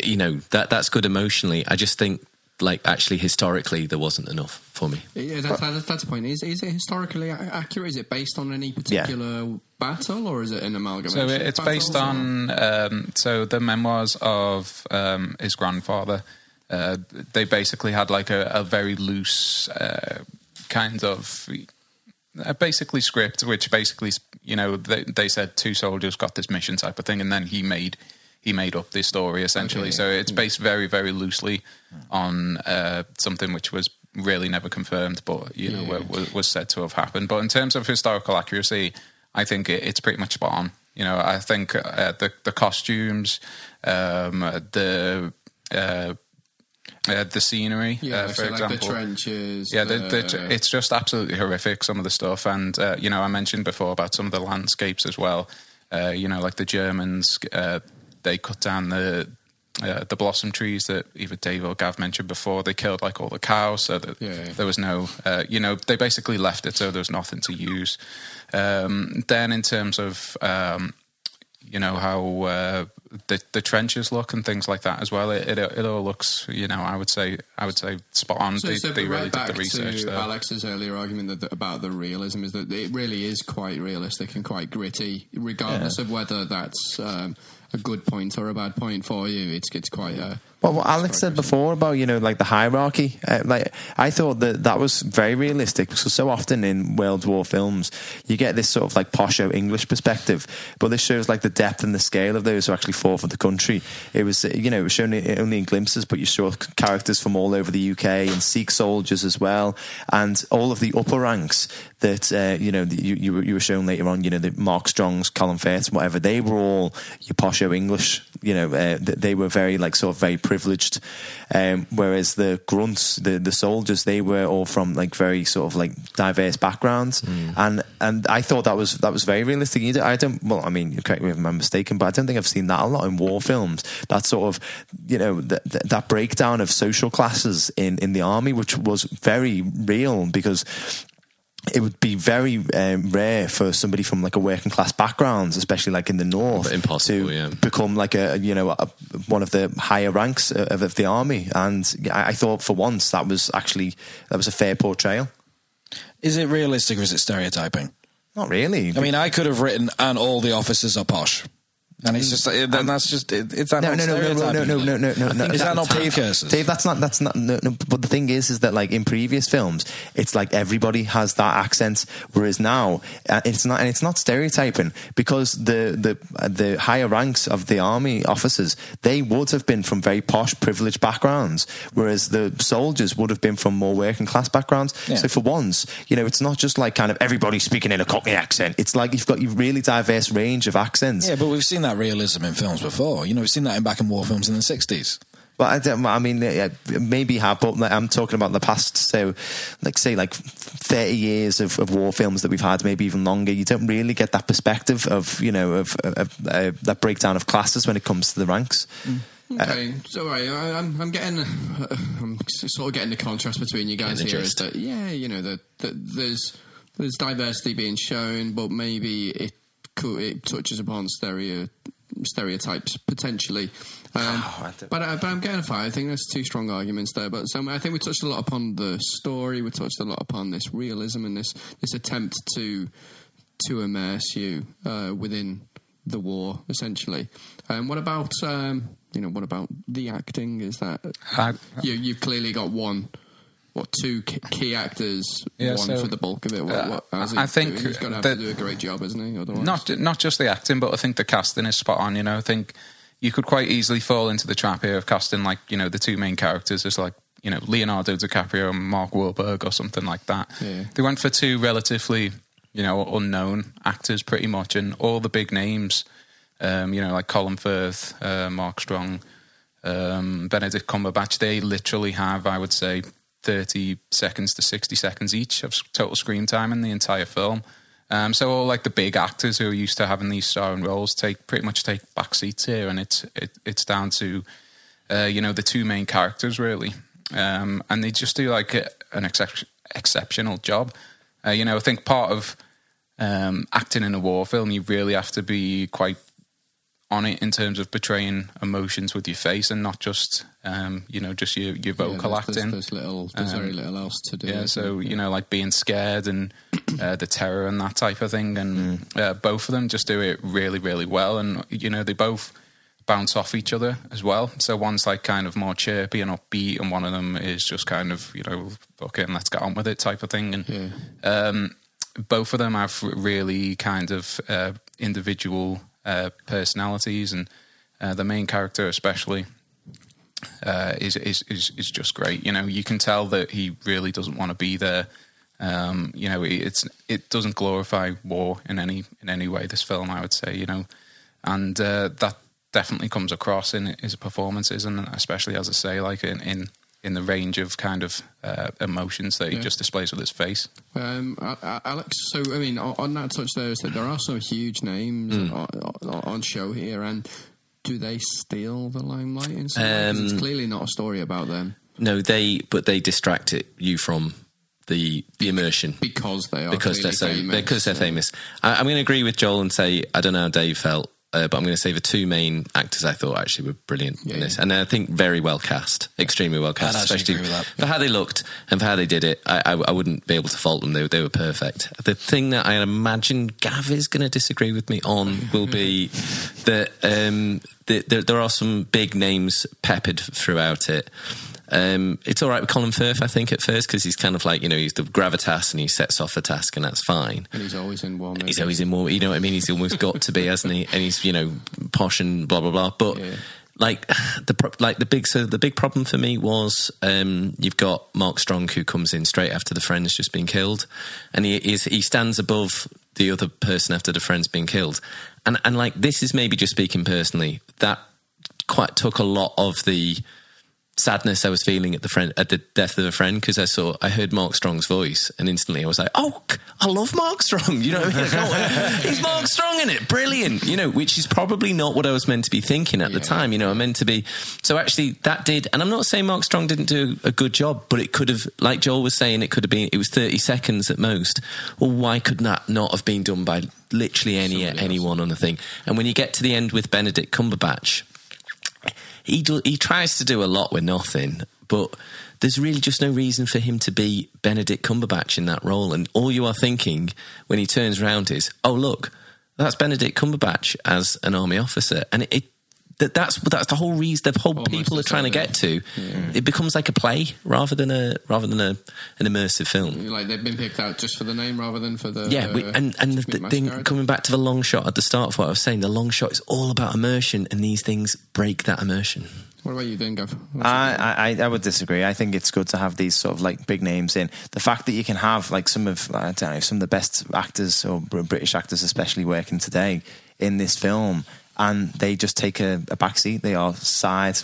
S3: you know that that's good emotionally. I just think like actually historically there wasn't enough for me.
S2: Yeah, that's, that's, that's the point. Is is it historically accurate? Is it based on any particular yeah. battle, or is it an amalgamation?
S4: So it's based on um, so the memoirs of um, his grandfather. Uh, they basically had like a, a very loose uh, kind of uh, basically script, which basically you know they, they said two soldiers got this mission type of thing, and then he made he made up this story essentially. Okay. So it's based very, very loosely on uh, something which was really never confirmed, but you know yeah. was, was, said to have happened. But in terms of historical accuracy, I think it, it's pretty much spot on. You know, I think uh, the the costumes, um, the uh, uh, the scenery,
S2: yeah,
S4: uh, for
S2: so
S4: example,
S2: like the trenches.
S4: Yeah,
S2: the...
S4: The, the, it's just absolutely horrific. Some of the stuff, and uh, you know, I mentioned before about some of the landscapes as well. Uh, you know, like the Germans, uh, they cut down the uh, the blossom trees that either Dave or Gav mentioned before. They killed like all the cows, so that yeah, yeah. there was no, uh, you know, they basically left it so there was nothing to use. Um, then in terms of, um, you know, how uh, the the trenches look and things like that as well, it, it, it all looks, you know, I would say I would say spot on.
S2: So,
S4: they,
S2: so
S4: they really
S2: right
S4: did the research.
S2: To Alex's earlier argument that, about the realism is that it really is quite realistic and quite gritty, regardless yeah. of whether that's. Um, a good point or a bad point for you. It's it's quite. Uh,
S1: well, what Alex said before about you know like the hierarchy, uh, like I thought that that was very realistic because so often in World War films you get this sort of like posho English perspective, but this shows like the depth and the scale of those who actually fought for the country. It was you know it was shown only in glimpses, but you saw characters from all over the UK and Sikh soldiers as well, and all of the upper ranks that uh, you know you, you were, you were shown later on. You know the Mark Strongs, Colin Firth, whatever. They were all your posho English. You know uh, they were very like sort of very privileged, um, whereas the grunts, the the soldiers, they were all from like very sort of like diverse backgrounds, mm. and and I thought that was that was very realistic. I don't, well, I mean, correct me if I'm mistaken, but I don't think I've seen that a lot in war films. That sort of, you know, th- th- that breakdown of social classes in in the army, which was very real because it would be very um, rare for somebody from like a working class background, especially like in the north,
S3: to yeah.
S1: become like a you know a, one of the higher ranks of, of the army. And I, I, thought for once that was actually that was a fair portrayal.
S5: Is it realistic or is it stereotyping?
S1: Not really.
S5: I mean, I could have written, and all the officers are posh. And it's just then um, that's just it, it's that
S1: no no no no no no no no no no
S5: is that not
S1: Dave,
S5: precursors?
S1: Dave, that's not that's not. No, no, but the thing is, is that like in previous films, it's like everybody has that accent, whereas now uh, it's not, and it's not stereotyping because the the the higher ranks of the army officers they would have been from very posh, privileged backgrounds, whereas the soldiers would have been from more working class backgrounds. Yeah. So for once, you know, it's not just like kind of everybody speaking in a Cockney accent. It's like you've got a really diverse range of accents.
S5: Yeah, but we've seen that that realism in films before. You know, we've seen that in back in war films in the 60s.
S1: Well, I, don't, I mean, maybe have, but I'm talking about the past. So, like, say, like 30 years of, of, war films that we've had, maybe even longer. You don't really get that perspective of, you know, of, of, of uh, that breakdown of classes when it comes to the ranks.
S2: Mm. Okay, uh, so right, I, am I'm getting, uh, I'm sort of getting the contrast between you guys here. Is that yeah, you know, that the, there's there's diversity being shown, but maybe it it touches upon stereo stereotypes potentially. Um, oh, but, uh, but I'm getting a fight. I think there's two strong arguments there. But so I think we touched a lot upon the story. We touched a lot upon this realism and this this attempt to to immerse you uh, within the war, essentially. Um, what about um, you know what about the acting? Is that I, you you've clearly got one what two key actors, yeah, one so, for the bulk of it. What, what,
S4: I think
S2: he's going to have the, to do a great job, isn't he? Otherwise,
S4: not not just the acting, but I think the casting is spot on. You know, I think you could quite easily fall into the trap here of casting like you know the two main characters as like you know Leonardo DiCaprio and Mark Wahlberg or something like that.
S2: Yeah.
S4: They went for two relatively you know unknown actors pretty much, and all the big names, um, you know like Colin Firth, uh, Mark Strong, um, Benedict Cumberbatch. They literally have, I would say, thirty seconds to sixty seconds each of total screen time in the entire film. Um, so all like the big actors who are used to having these starring roles take pretty much take back seats here, and it's it, it's down to uh, you know the two main characters really, um, and they just do like an excep- exceptional job. Uh, you know, I think part of um, acting in a war film, you really have to be quite on it in terms of portraying emotions with your face and not just um, you know just your your vocal
S2: yeah, there's,
S4: acting.
S2: There's, there's little, there's very little else to do.
S4: Yeah, so
S2: there?
S4: you know, like being scared and uh, the terror and that type of thing, and uh, both of them just do it really, really well. And you know, they both bounce off each other as well. So one's like kind of more chirpy and upbeat, and one of them is just kind of you know, fucking let's get on with it type of thing. And
S2: Yeah.
S4: um, both of them have really kind of uh, individual uh, personalities, and uh, the main character especially uh, is, is is is just great. You know, you can tell that he really doesn't want to be there. Um, you know, it's it doesn't glorify war in any in any way. This film, I would say, you know, and uh, that definitely comes across in his performances, and especially as I say, like in in, in the range of kind of uh, emotions that he
S2: Yeah.
S4: just displays with his face.
S2: Um, A- A- Alex, so I mean, on, on that touch there is that there are some huge names
S3: Hmm.
S2: on, on, on show here, and do they steal the limelight in some way? 'Cause
S3: Um,
S2: it's clearly not a story about them
S3: No, they but they distract it, you from the the immersion
S2: because they are
S3: because they're so
S2: famous.
S3: because they're
S2: Yeah.
S3: famous. I, I'm going to agree with Joel and say I don't know how Dave felt, uh, but I'm going to say the two main actors I thought actually were brilliant in
S2: Yeah.
S3: this, and I think very well cast, extremely well cast, especially
S5: agree with that.
S3: for how they looked and for how they did it. I, I, I wouldn't be able to fault them; they, were- they were perfect. The thing that I imagine Gav is going to disagree with me on will be that um, the, there, there are some big names peppered throughout it. Um, it's all right with Colin Firth, I think, at first because he's kind of like you know he's the gravitas and he sets off a task and that's fine.
S2: and he's always in one.
S3: He's always in more, you know what I mean? He's almost got to be, hasn't he? And he's, you know, posh and blah, blah, blah. But
S2: Yeah.
S3: like the, like the big, so the big problem for me was, um, you've got Mark Strong who comes in straight after the friend's just been killed and he is, he stands above the other person after the friend's been killed. And, and like, this is maybe just speaking personally, that quite took a lot of the, sadness I was feeling at the friend at the death of a friend because I saw I heard Mark Strong's voice and instantly I was like, oh, I love Mark Strong. You know what I mean? He's Mark Strong in it, brilliant. You know, which is probably not what I was meant to be thinking at the time. You know, I'm meant to be. So actually, that did, and I'm not saying Mark Strong didn't do a good job, but it could have, like Joel was saying, it could have been. It was 30 seconds at most. Well, why could that not have been done by literally any anyone on the thing? And when you get to the end with Benedict Cumberbatch he do, he tries to do a lot with nothing, but there's really just no reason for him to be Benedict Cumberbatch in that role. And all you are thinking when he turns around is, "Oh, look, that's Benedict Cumberbatch as an army officer," and it. it that, that's that's the whole reason the whole
S2: Almost
S3: people are trying to get to. It becomes like a play rather than a rather than a an immersive film.
S2: Like they've been picked out just for the name rather than for the
S3: Yeah, we,
S2: uh,
S3: and and the, the thing coming back to the long shot at the start of what I was saying, the long shot is all about immersion, and these things break that immersion.
S2: What about you, then, Gav?
S1: I, I I would disagree. I think it's good to have these sort of like big names in. The fact that you can have like some of I don't know some of the best actors or British actors, especially working today in this film, and they just take a, a backseat. They are side.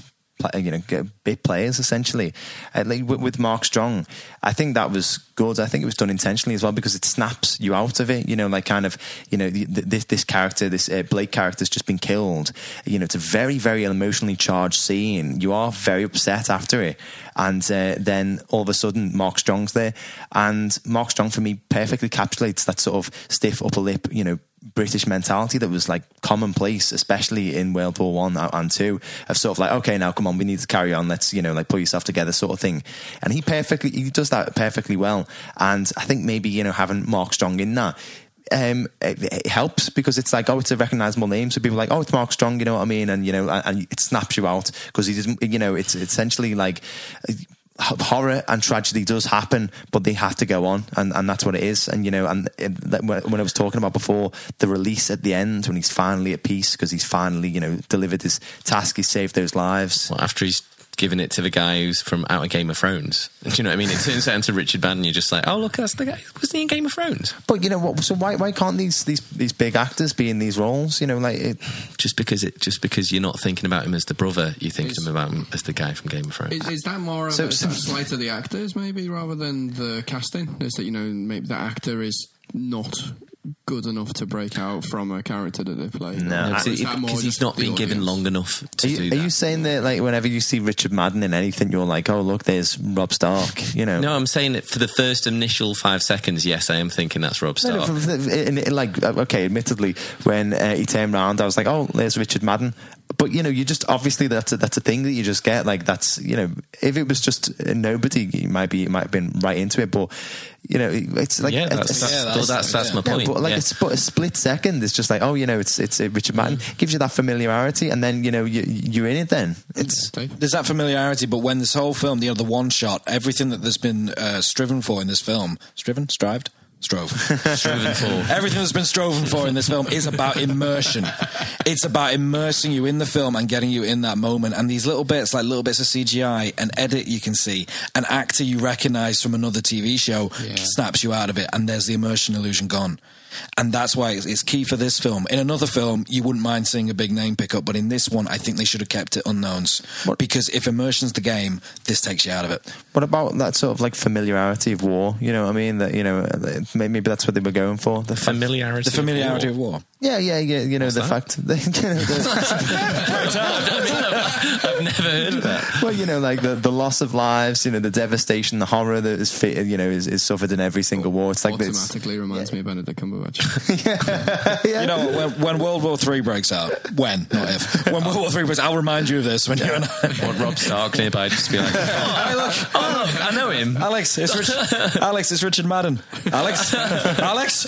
S1: You know, bit players essentially. Uh, with, Mark Strong, I think that was good. I think it was done intentionally as well because it snaps you out of it. You know, like kind of, you know, this this character, this uh, Blake character's just been killed. You know, it's a very very emotionally charged scene. You are very upset after it, and uh, then all of a sudden Mark Strong's there, and Mark Strong for me perfectly encapsulates that sort of stiff upper lip. You know. British mentality that was like commonplace, especially in World War One and Two, of sort of like, okay, now come on, we need to carry on. Let's you know, like pull yourself together, sort of thing. And he perfectly, he does that perfectly well. And I think maybe you know having Mark Strong in that. Um, it, it helps because it's like oh, it's a recognizable name, so people are like oh, it's Mark Strong, you know what I mean, and you know, and, and it snaps you out because he doesn't, you know, it's essentially like horror and tragedy does happen, but they have to go on, and, and that's what it is. And you know, and it, when I was talking about before the release at the end, when he's finally at peace because he's finally you know delivered his task, he saved those lives.
S3: Well, after he's giving it to the guy who's from out of Game of Thrones. Do you know what I mean? It turns out into Richard Madden. You're just like, oh look, that's the guy. Wasn't he in Game of Thrones?
S1: But you know what? So why why can't these these these big actors be in these roles? You know, like it,
S3: Just because it, just because you're not thinking about him as the brother, you're thinking
S2: Is-
S3: about him as the guy from Game of Thrones.
S2: Is, is that more of
S1: So-
S2: a
S1: so-
S2: slight of the actors, maybe, rather than the casting? Is that you know maybe the actor is not good enough to break out from a character that they play?
S1: No,
S2: Or
S1: I-
S2: is that more
S3: because he's not
S2: the
S3: been given long enough to
S1: are you,
S3: do
S1: are
S3: that.
S1: you saying that like whenever you see Richard Madden in anything, you're like, oh look, there's Robb Stark. You know,
S3: no, I'm saying that for the first initial five seconds, yes, I am thinking that's
S1: Robb
S3: Stark.
S1: no, for- for- in- in- like uh, okay, admittedly, when uh, he turned around, I was like, "Oh, there's Richard Madden." But you know, you just obviously that's a, that's a thing that you just get. Like that's you know, if it was just nobody, you might be you might have been right into it. But you know, it's like
S3: yeah, that's, that's,
S5: Yeah,
S3: well,
S5: that's-
S3: that's, that's
S5: yeah.
S3: my
S1: yeah,
S3: point.
S1: but like
S3: yeah.
S1: it's but a split second. It's just like, oh, you know, it's it's uh, Richard Madden gives you that familiarity, and then you know you, you're in it. Then it's
S5: There's that familiarity, but when this whole film, you know, the one shot, everything that there's been uh, striven for in this film, striven, strived, strove,
S3: Striven for.
S5: Everything that's been striven for in this film is about immersion. It's about immersing you in the film and getting you in that moment. And these little bits, like little bits of CGI, an edit you can see, an actor you recognise from another TV show
S2: Yeah.
S5: snaps you out of it, and there's the immersion illusion gone. And that's why it's, it's key for this film. In another film, you wouldn't mind seeing a big name pickup, but in this one, I think they should have kept it unknowns. Because if immersion's the game, this takes you out of it.
S1: what about that sort of like familiarity of war? You know what I mean? That you know, uh, maybe that's what they were going for. The
S3: Familiarity.
S5: The familiarity
S3: of
S5: of war.
S1: Yeah, yeah, yeah. You know, the
S3: that?
S1: fact that you know, the,
S3: I've never heard of that.
S1: well, you know, like the, the loss of lives, you know, the devastation, the horror that is, fi- you know, is, is suffered in every single war. It's like this.
S2: Automatically reminds me of Benedict Cumberbatch.
S5: You know, when, when World War Three breaks out, when, not if, when World War Three breaks out, I'll remind you of this when you and I.
S3: Want Robb Stark nearby just be like, oh, look, oh, look, I know him.
S5: Alex, it's Rich, Alex, it's Richard Madden. Alex, Alex.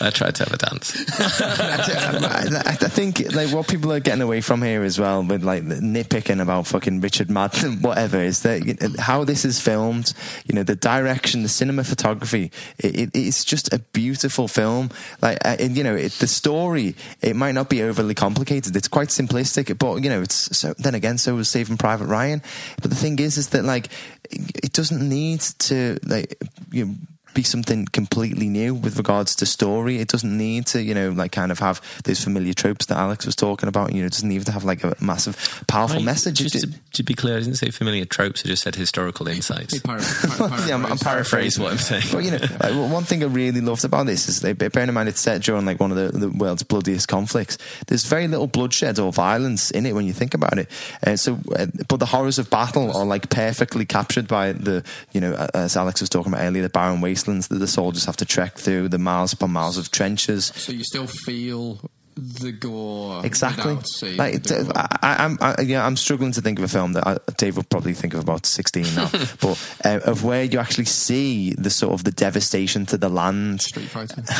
S3: I tried to have a dance.
S1: I, I think like what people are getting away from here as well with like nitpicking about fucking Richard Madden, whatever, is that you know, how this is filmed. You know, the direction, the cinema photography. It, it, it's just a beautiful film. Like, uh, and, you know, it, the story. It might not be overly complicated. It's quite simplistic, but you know, it's so. Then again, so was Saving Private Ryan. But the thing is, is that like it doesn't need to like you. Know, be something completely new with regards to story. It doesn't need to, you know, like kind of have those familiar tropes that Alex was talking about. You know, it doesn't need to have like a massive, powerful
S3: Right,
S1: message.
S3: Just to, to be clear, I didn't say familiar tropes. I just said historical insights.
S2: He para- para-
S1: yeah, I'm, I'm
S3: Paraphrase
S1: paraphrasing
S3: what I'm saying.
S1: But you know, like, well, one thing I really loved about this is, like, bearing in mind it's set during like one of the, the world's bloodiest conflicts. There's very little bloodshed or violence in it when you think about it. Uh, so, uh, but the horrors of battle are like perfectly captured by the, you know, uh, as Alex was talking about earlier, the barren that the soldiers have to trek through, the miles upon miles of trenches.
S2: So you still feel the gore
S1: Exactly. Like,
S2: the gore.
S1: I, I, I'm, I, yeah, I'm struggling to think of a film that I, Dave would probably think of about 16 now, but uh, of where you actually see the sort of the devastation to the land.
S2: Street Fighter.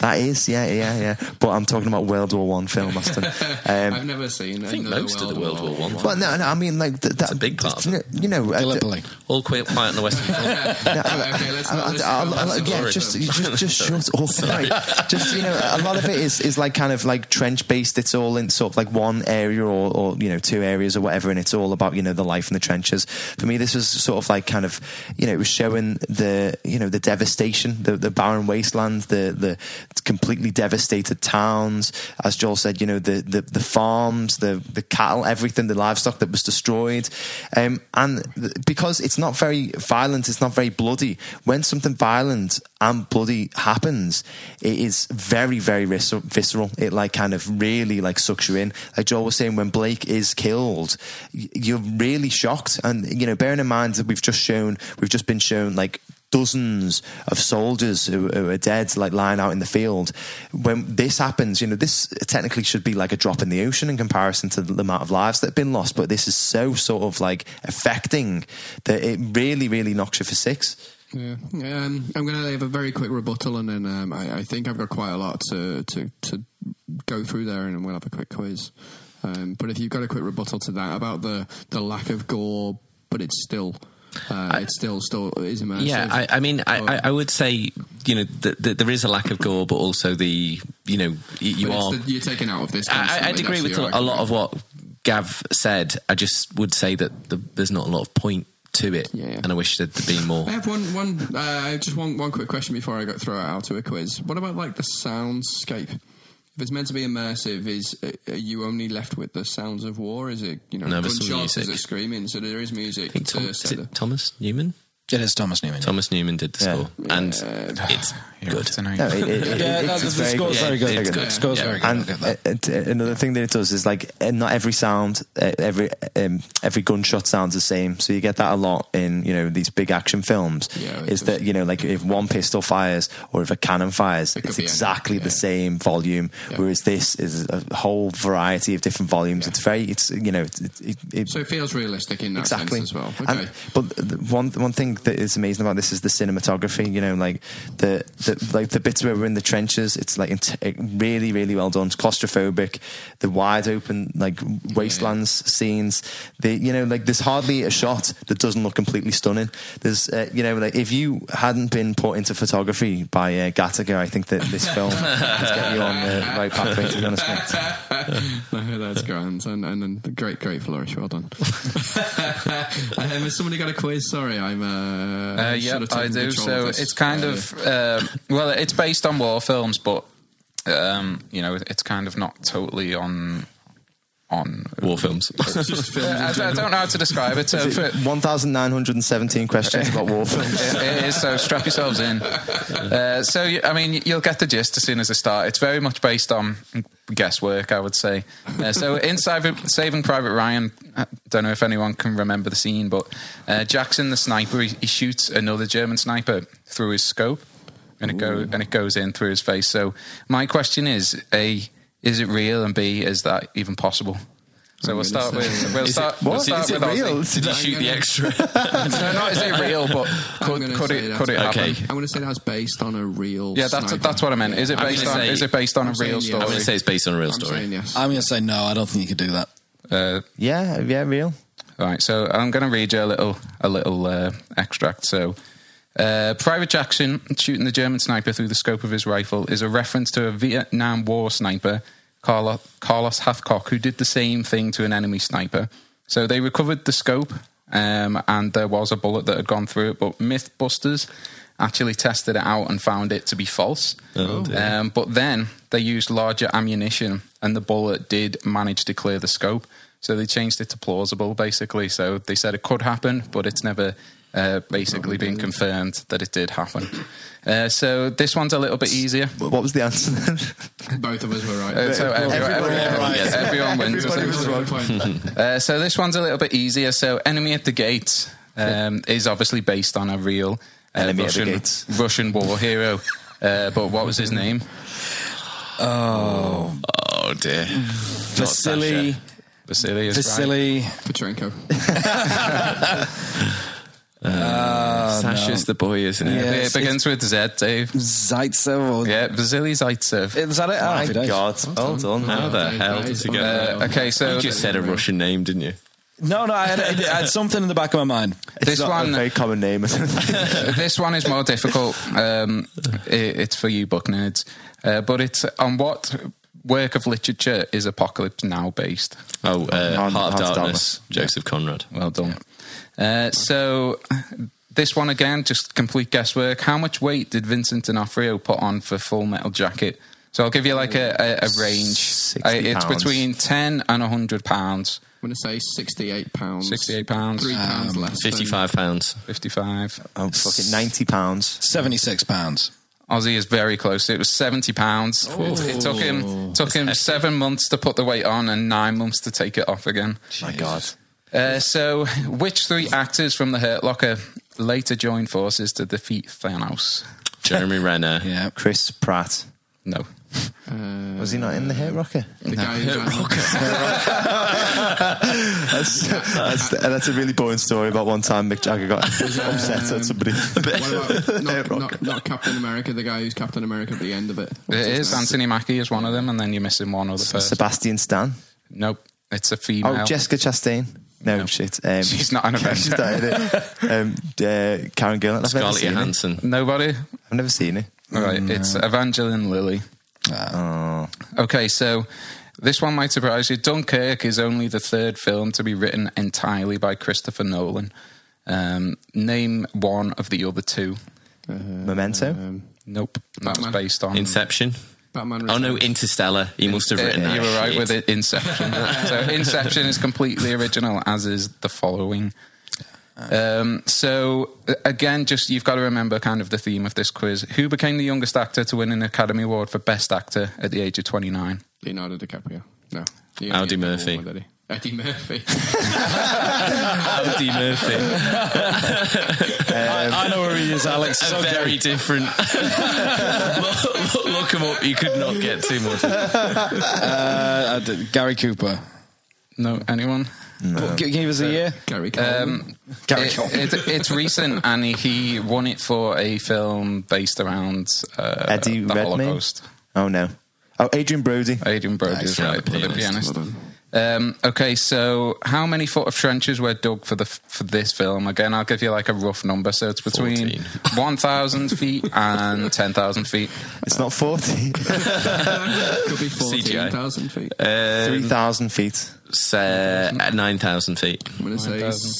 S1: that is, yeah, yeah, yeah. But I'm talking about World War One film, Austin.
S2: I've
S1: Um,
S2: never seen.
S3: I think
S2: another
S3: most of the World War One.
S1: well, no, no, I mean, like th- that,
S3: a big part of
S1: You know, you know uh,
S5: Gallipoli.
S3: All quiet, quiet on the Western Front.
S2: okay, let's
S1: I-
S2: not. Let's
S1: I-
S2: not-
S1: I- yeah, just, just, just shut up. Right. Just you know, a lot of it is is like kind of like trench based. It's all in sort of like one area or, or you know two areas or whatever, and it's all about you know the life in the trenches. For me, this was sort of like kind of you know it was showing the you know the devastation, the the barren wasteland, the the completely devastated towns. As Joel said, you know the the, the farms, the the cattle, everything, the livestock that was destroyed, um, and th- because it's not very violent, it's not very bloody. When something violent and bloody happens, it is very very vis- visceral. It like kind of really like sucks you in. Like Joel was saying, when Blake is killed, you're really shocked. And you know, bearing in mind that we've just shown, we've just been shown like dozens of soldiers who, who are dead, like lying out in the field. When this happens, you know, this technically should be like a drop in the ocean in comparison to the amount of lives that have been lost. But this is so sort of like affecting that it really, really knocks you for six.
S2: Yeah, um, I'm going to have a very quick rebuttal, and then um, I, I think I've got quite a lot to, to, to go through there, and we'll have a quick quiz. Um, but if you've got a quick rebuttal to that about the, the lack of gore, but it's still uh, it's still still is immersive.
S3: Yeah, I, I mean, I, I, would say, you know, there is a lack of gore, but also the, you know, you
S2: but
S3: are
S2: the- you're taking out of this.
S3: I, I'd agree with a, a lot of what Gav said, I just would say that the, there's not a lot of point to it,
S2: Yeah, yeah.
S3: and I wish there'd been more.
S2: I have one, one, uh, just one, one quick question before I go throw it out to a quiz. What about like the soundscape? If it's meant to be immersive, is uh, are you only left with the sounds of war? Is it you know
S3: No, there's some
S2: gunshots? Is it screaming? So there is music
S3: Tom,
S2: to
S3: is it Thomas Newman?
S5: It is Thomas Newman.
S3: Thomas Newman did the
S1: Yeah.
S3: score, and it's
S4: You're
S3: good.
S1: No, it, it, it,
S5: Yeah,
S1: it's,
S5: no,
S1: it's
S5: the, the
S1: very
S5: score's
S3: good.
S5: very good.
S3: It's good.
S5: score's
S3: Yeah.
S5: very good.
S1: And
S5: I'll
S1: uh, uh, another thing that it does is like uh, not every sound, uh, every um, every gunshot sounds the same. So you get that a lot in you know these big action films.
S2: Yeah, it
S1: is
S2: does.
S1: that you know like if one pistol fires or if a cannon fires,
S2: It
S1: it's exactly
S2: yeah.
S1: the same volume.
S2: Yeah.
S1: Whereas this is a whole variety of different volumes. It's very it's you know it's, it, it,
S2: So it feels realistic in that
S1: exactly
S2: sense as well.
S1: And-
S2: Okay.
S1: but the one one thing that is amazing about this is the cinematography. You know, like the, the like the bits where we're in the trenches. It's like int- really really well done. It's claustrophobic. The wide open like wastelands scenes. The you know like there's hardly a shot that doesn't look completely stunning. There's uh, you know like if you hadn't been put into photography by uh, Gattaca, I think that this film would get you on the right pathway. To be honest, mate.
S2: No, that's grand, and, and then the great, great flourish. Well done. um, has somebody got a quiz? Sorry, I'm. Uh,
S4: Uh, yeah, I do. So it's kind of uh, well, it's based on war films, but um, you know, it's kind of not totally on on
S3: War films.
S2: films
S4: I, I don't know how to describe it. So for,
S1: 1,917 questions about war films.
S4: it, it is so strap yourselves in. Uh, so I mean, you'll get the gist as soon as I start. It's very much based on guesswork, I would say. Uh, so in Saving, Saving Private Ryan, I don't know if anyone can remember the scene, but uh, Jackson, the sniper, he, he shoots another German sniper through his scope, and it go and it goes in through his face. So my question is: A, is it real? And B, is that even possible? So we'll start with we'll
S1: Is
S4: start,
S1: it,
S4: we'll start
S1: Is it
S4: with Ozzy.
S1: real?
S3: Did you shoot the extra?
S4: No, not is it real, but could, could it
S2: that's-
S4: could it
S3: Okay.
S2: I'm going to say that's based on a real.
S4: Yeah, that's
S2: sniper.
S4: that's what I meant. Is it
S3: I'm
S4: based
S3: gonna
S4: on
S3: say-
S4: is it based on a
S2: I'm
S4: real
S2: saying yes.
S3: I'm going to say it's based on a real
S2: I'm
S3: story.
S2: saying yes.
S5: I'm going to say no. I don't think you could do that.
S4: Uh,
S1: Yeah, yeah, real.
S4: right, so I'm going to read you a little a little uh, extract. So, uh, Private Jackson shooting the German sniper through the scope of his rifle is a reference to a Vietnam War sniper, Carlo, Carlos Hathcock, who did the same thing to an enemy sniper. So they recovered the scope, um, and there was a bullet that had gone through it, but MythBusters actually tested it out and found it to be false.
S3: Oh.
S4: Um, but then they used larger ammunition, and the bullet did manage to clear the scope. So they changed it to plausible, basically. So they said it could happen, but it's never uh, basically being confirmed that it did happen. Uh, so this one's a little bit easier.
S1: What was the answer then?
S2: Both of us were right.
S4: Uh, so everyone,
S1: Everybody-
S4: everyone,
S3: yes.
S4: everyone wins.
S2: Was
S4: essentially.
S2: right.
S4: Uh, so this one's a little bit easier. So Enemy at the Gates um, is obviously based on a real uh,
S1: Enemy at the
S4: Russian,
S1: Gates.
S4: Russian war hero. Uh, but what was his name?
S3: Oh oh dear.
S5: Vasily.
S4: Vasily is right.
S5: Vasily.
S2: Petrenko.
S3: Sasha's the boy, isn't it?
S5: Yeah.
S4: Yeah, it begins with Z, Dave.
S5: Zaitsev. Or,
S4: Yeah, Vasily Zaitsev.
S5: Is that it? Oh,
S1: My
S5: happy.
S1: God, well done.
S3: How the hell
S2: okay.
S3: did you get?
S4: Uh, okay, so
S3: You just said a Russian name, didn't you?
S5: No, no, I had, I had something in the back of my mind.
S1: It's
S4: This
S1: not
S4: one-
S1: a very common name. isn't
S4: this one is more difficult. Um, it, it's for you book nerds, uh, but it's on what work of literature is Apocalypse Now based?
S3: Oh, uh,
S1: Heart-
S3: Heart, of
S1: Heart of
S3: Darkness, Joseph Conrad.
S4: Well done. Uh, so this one again, just complete guesswork. How much weight did Vincent D'Onofrio put on for Full Metal Jacket? So I'll give you like a, a, a range.
S1: 60
S4: Uh, it's
S1: pounds.
S4: between ten and hundred pounds.
S2: I'm going to say 68 pounds.
S4: 68 pounds.
S2: Three pounds less. than-
S3: Fifty-five pounds.
S4: Fifty-five.
S1: oh, fucking 90 pounds.
S5: 76 pounds.
S4: Aussie is very close. It was seventy pounds. It, it took him took him seven months to put the weight on and nine months to take it off again.
S1: My God.
S4: Uh, so, which three actors from the Hurt Locker later joined forces to defeat Thanos?
S3: Jeremy Renner.
S5: Yeah.
S1: Chris Pratt.
S4: No.
S1: Was he not in the Hit Rocker?
S2: The guy who's
S1: That's, that's, that's a really boring story about one time Mick Jagger got upset at somebody.
S2: What about not, not, not Captain America, the guy who's Captain America at the end of it?
S4: It is. Anthony Mackie is one of them, and then you're missing one other person.
S1: Sebastian Stan.
S4: Nope. It's a female.
S1: Oh, Jessica Chastain. No, shit. Um,
S4: She's not an
S1: She's
S4: Avenger.
S1: not in it. Um, uh, Karen Gillan. I've
S3: Scarlett
S1: it.
S3: Johansson.
S4: Nobody?
S1: I've never seen it.
S4: All right. It's Evangeline Lilly.
S1: Oh.
S4: Okay, so this one might surprise you. Dunkirk is only the third film to be written entirely by Christopher Nolan. Um, name one of the other two.
S1: Memento.
S2: Um,
S4: Nope, that was based on
S3: Inception.
S2: Batman.
S3: Oh no, Interstellar. He must have
S4: Uh,
S3: written that.
S4: You were right
S3: shit.
S4: with it, Inception. so Inception is completely original, as is the following. Um, so uh, again, just you've got to remember kind of the theme of this quiz. Who became the youngest actor to win an Academy Award for Best Actor at the age of twenty nine?
S2: Leonardo DiCaprio. No. He
S3: Audie
S2: only had
S3: Murphy.
S2: one, did he? Eddie Murphy.
S3: Audie Murphy.
S5: I, I know where he is, Alex.
S3: A
S5: okay.
S3: very different. look, look, look him up. You could not get too much.
S5: Uh, I Gary Cooper.
S4: No, anyone?
S5: What, Give give us a year.
S2: Gary Coleman.
S4: Um,
S5: Gary
S4: it-
S5: Coleman.
S4: it- it's recent, and he won it for a film based around uh,
S1: Eddie
S4: the
S1: Redmayne?
S4: Holocaust.
S1: Oh no. Oh, Adrien Brody.
S4: Adrien Brody is
S3: Nice.
S4: right for the
S3: Pianist.
S4: pianist.
S2: Well done.
S4: Um, okay, so how many foot of trenches were dug for the for this film? Again, I'll give you like a rough number. So it's between
S3: 14.
S4: one thousand feet and ten thousand feet.
S1: It's not 40.
S2: Could be
S3: CGI.
S2: 14,000 feet.
S3: Um,
S1: 3,000 feet.
S3: say, 9,000 feet.
S2: I'm going to say
S4: 9,000.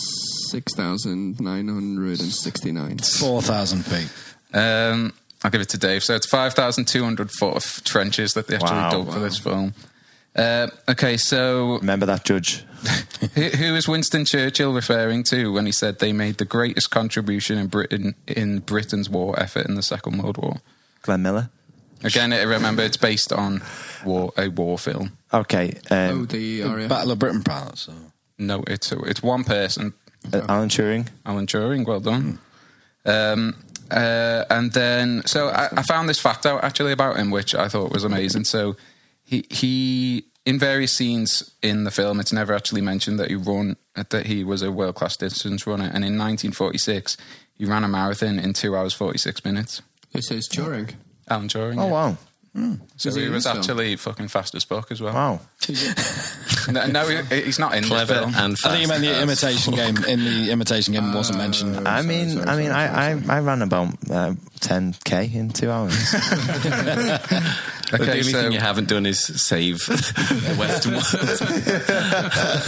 S2: 6,969.
S5: Four thousand feet.
S4: Um, I'll give it to Dave. So it's five thousand two hundred foot of trenches that they actually
S1: Wow.
S4: dug for this film. Uh, okay, so
S1: Remember that judge.
S4: who, who is Winston Churchill referring to when he said they made the greatest contribution in Britain in Britain's war effort in the Second World War?
S1: Glenn Miller.
S4: Again, remember it's based on war a war film.
S1: Okay.
S2: Oh,
S1: Um,
S2: the RAF.
S5: Battle of Britain pilots. So.
S4: No, it's it's one person,
S1: uh, Alan Turing.
S4: Alan Turing. Well done. Um, uh, and then, so I, I found this fact out actually about him, which I thought was amazing. So he he in various scenes in the film, it's never actually mentioned that he run that he was a world class distance runner, and in 1946 he ran a marathon in two hours 46 minutes.
S2: This is Turing.
S4: Alan Turing.
S1: Oh,
S4: yeah.
S1: wow.
S4: So
S2: Was he
S4: he was
S2: this film?
S4: actually fucking fast as fuck as well.
S1: Wow.
S4: No, no, he- he's not in
S3: Clever
S4: this film.
S3: and
S5: I think you meant the imitation game. In the imitation game, it wasn't mentioned.
S1: I mean,
S2: sorry,
S1: I mean,
S2: sorry,
S1: I, I, I ran about uh, 10k in two hours.
S3: the only
S4: so
S3: thing you haven't done is save the Western world.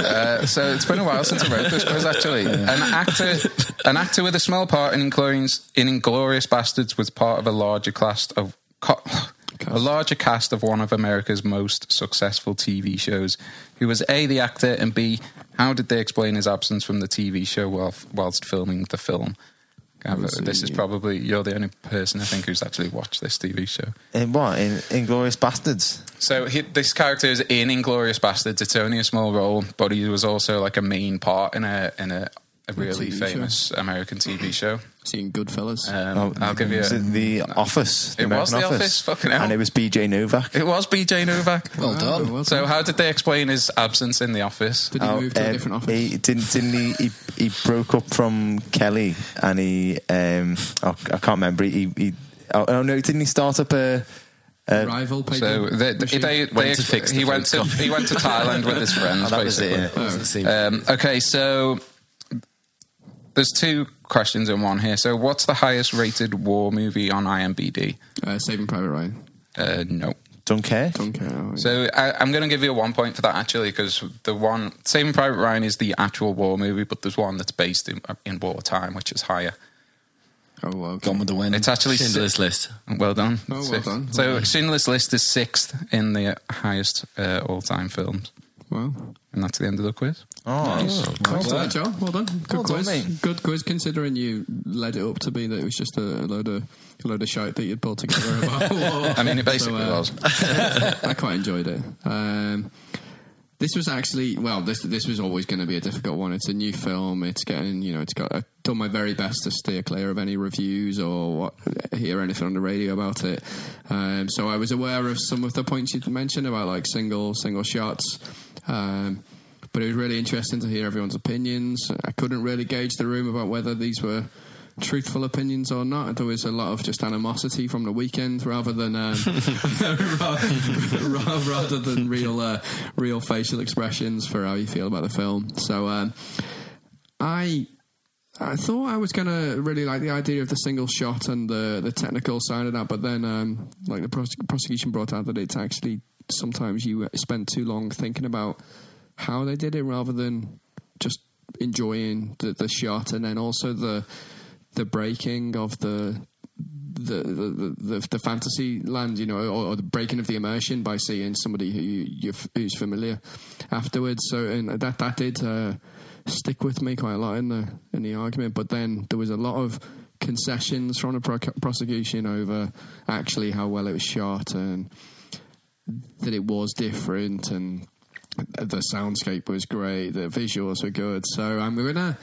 S4: Uh, so it's been a while since I wrote this quiz. Actually, an actor, an actor with a small part in Inglourious, in Inglourious Basterds was part of a larger cast of co- a larger cast of one of America's most successful TV shows. Who was a the actor and b how did they explain his absence from the TV show while, whilst filming the film? This is probably you're the only person I think who's actually watched this TV show.
S1: in what? In Inglourious Basterds.
S4: So he, this character is in Inglourious Basterds. It's only a small role, but he was also like a main part in a in a, a really
S2: TV show.
S4: famous American TV show.
S2: Seen Goodfellas.
S4: Um, I'll give you.
S1: Was
S4: A,
S1: it The Office?
S4: It was The Office, fucking hell.
S1: And it was BJ Novak.
S4: it was BJ Novak.
S5: Well done.
S2: Oh, well
S4: So
S2: done.
S4: how did they explain his absence in the office?
S2: Did he
S1: Oh,
S2: move to a
S1: um,
S2: different office?
S1: He didn't. Didn't he, he? He broke up from Kelly, and he. Um, oh, I can't remember. He. he oh, oh no! Didn't he start up a? a
S2: Rival paper
S4: So they, they, they,
S3: Went to fix the
S4: he went to he went to Thailand with his friends.
S1: oh, that was
S4: basically.
S1: it. Yeah.
S3: Doesn't
S4: Um, okay, so there's two questions in one here. So, what's the highest rated war movie on IMBD?
S2: uh, Saving Private Ryan.
S4: Uh, no.
S1: Dunkirk.
S2: Don't care. Oh, yeah.
S4: So I, I'm going to give you a one point for that actually, because the one Saving Private Ryan is the actual war movie, but there's one that's based in, in wartime, which is higher.
S2: oh, well, okay.
S5: Gone with the wind.
S4: It's actually
S3: Schindler's List.
S4: well done.
S2: Oh, well
S4: Sixth.
S2: done.
S4: So
S2: Well.
S4: Schindler's List is sixth in the highest uh, all-time films,
S2: Well,
S4: and that's the end of the quiz.
S1: Oh,
S2: well done, Joe. Well done. Good
S1: Well
S2: quiz.
S1: mate.
S2: Good quiz, considering you led it up to be that it was just a, a load of a load of shite that you'd pulled together about.
S4: I mean, it basically
S2: So, uh,
S4: was.
S2: I quite enjoyed it. Um, this was actually well. This this was always going to be a difficult one. It's a new film. It's getting you know. It's got. I've done my very best to steer clear of any reviews or what, hear anything on the radio about it. Um, so I was aware of some of the points you mentioned about like single single shots. Um, but it was really interesting to hear everyone's opinions. I couldn't really gauge the room about whether these were truthful opinions or not. There was a lot of just animosity from the weekend rather than um, rather, rather than real uh, real facial expressions for how you feel about the film. So um, I I thought I was gonna really like the idea of the single shot and the the technical side of that, but then um, like the prose- prosecution brought out that it's actually sometimes you spend too long thinking about how they did it rather than just enjoying the, the shot, and then also the the breaking of the the the, the, the fantasy land, you know, or, or, the breaking of the immersion by seeing somebody who you, who's familiar afterwards. So, and that that did uh, stick with me quite a lot in the in the argument. But then there was a lot of concessions from the pro- prosecution over actually how well it was shot and that it was different and the soundscape was great, the visuals were good. So I'm gonna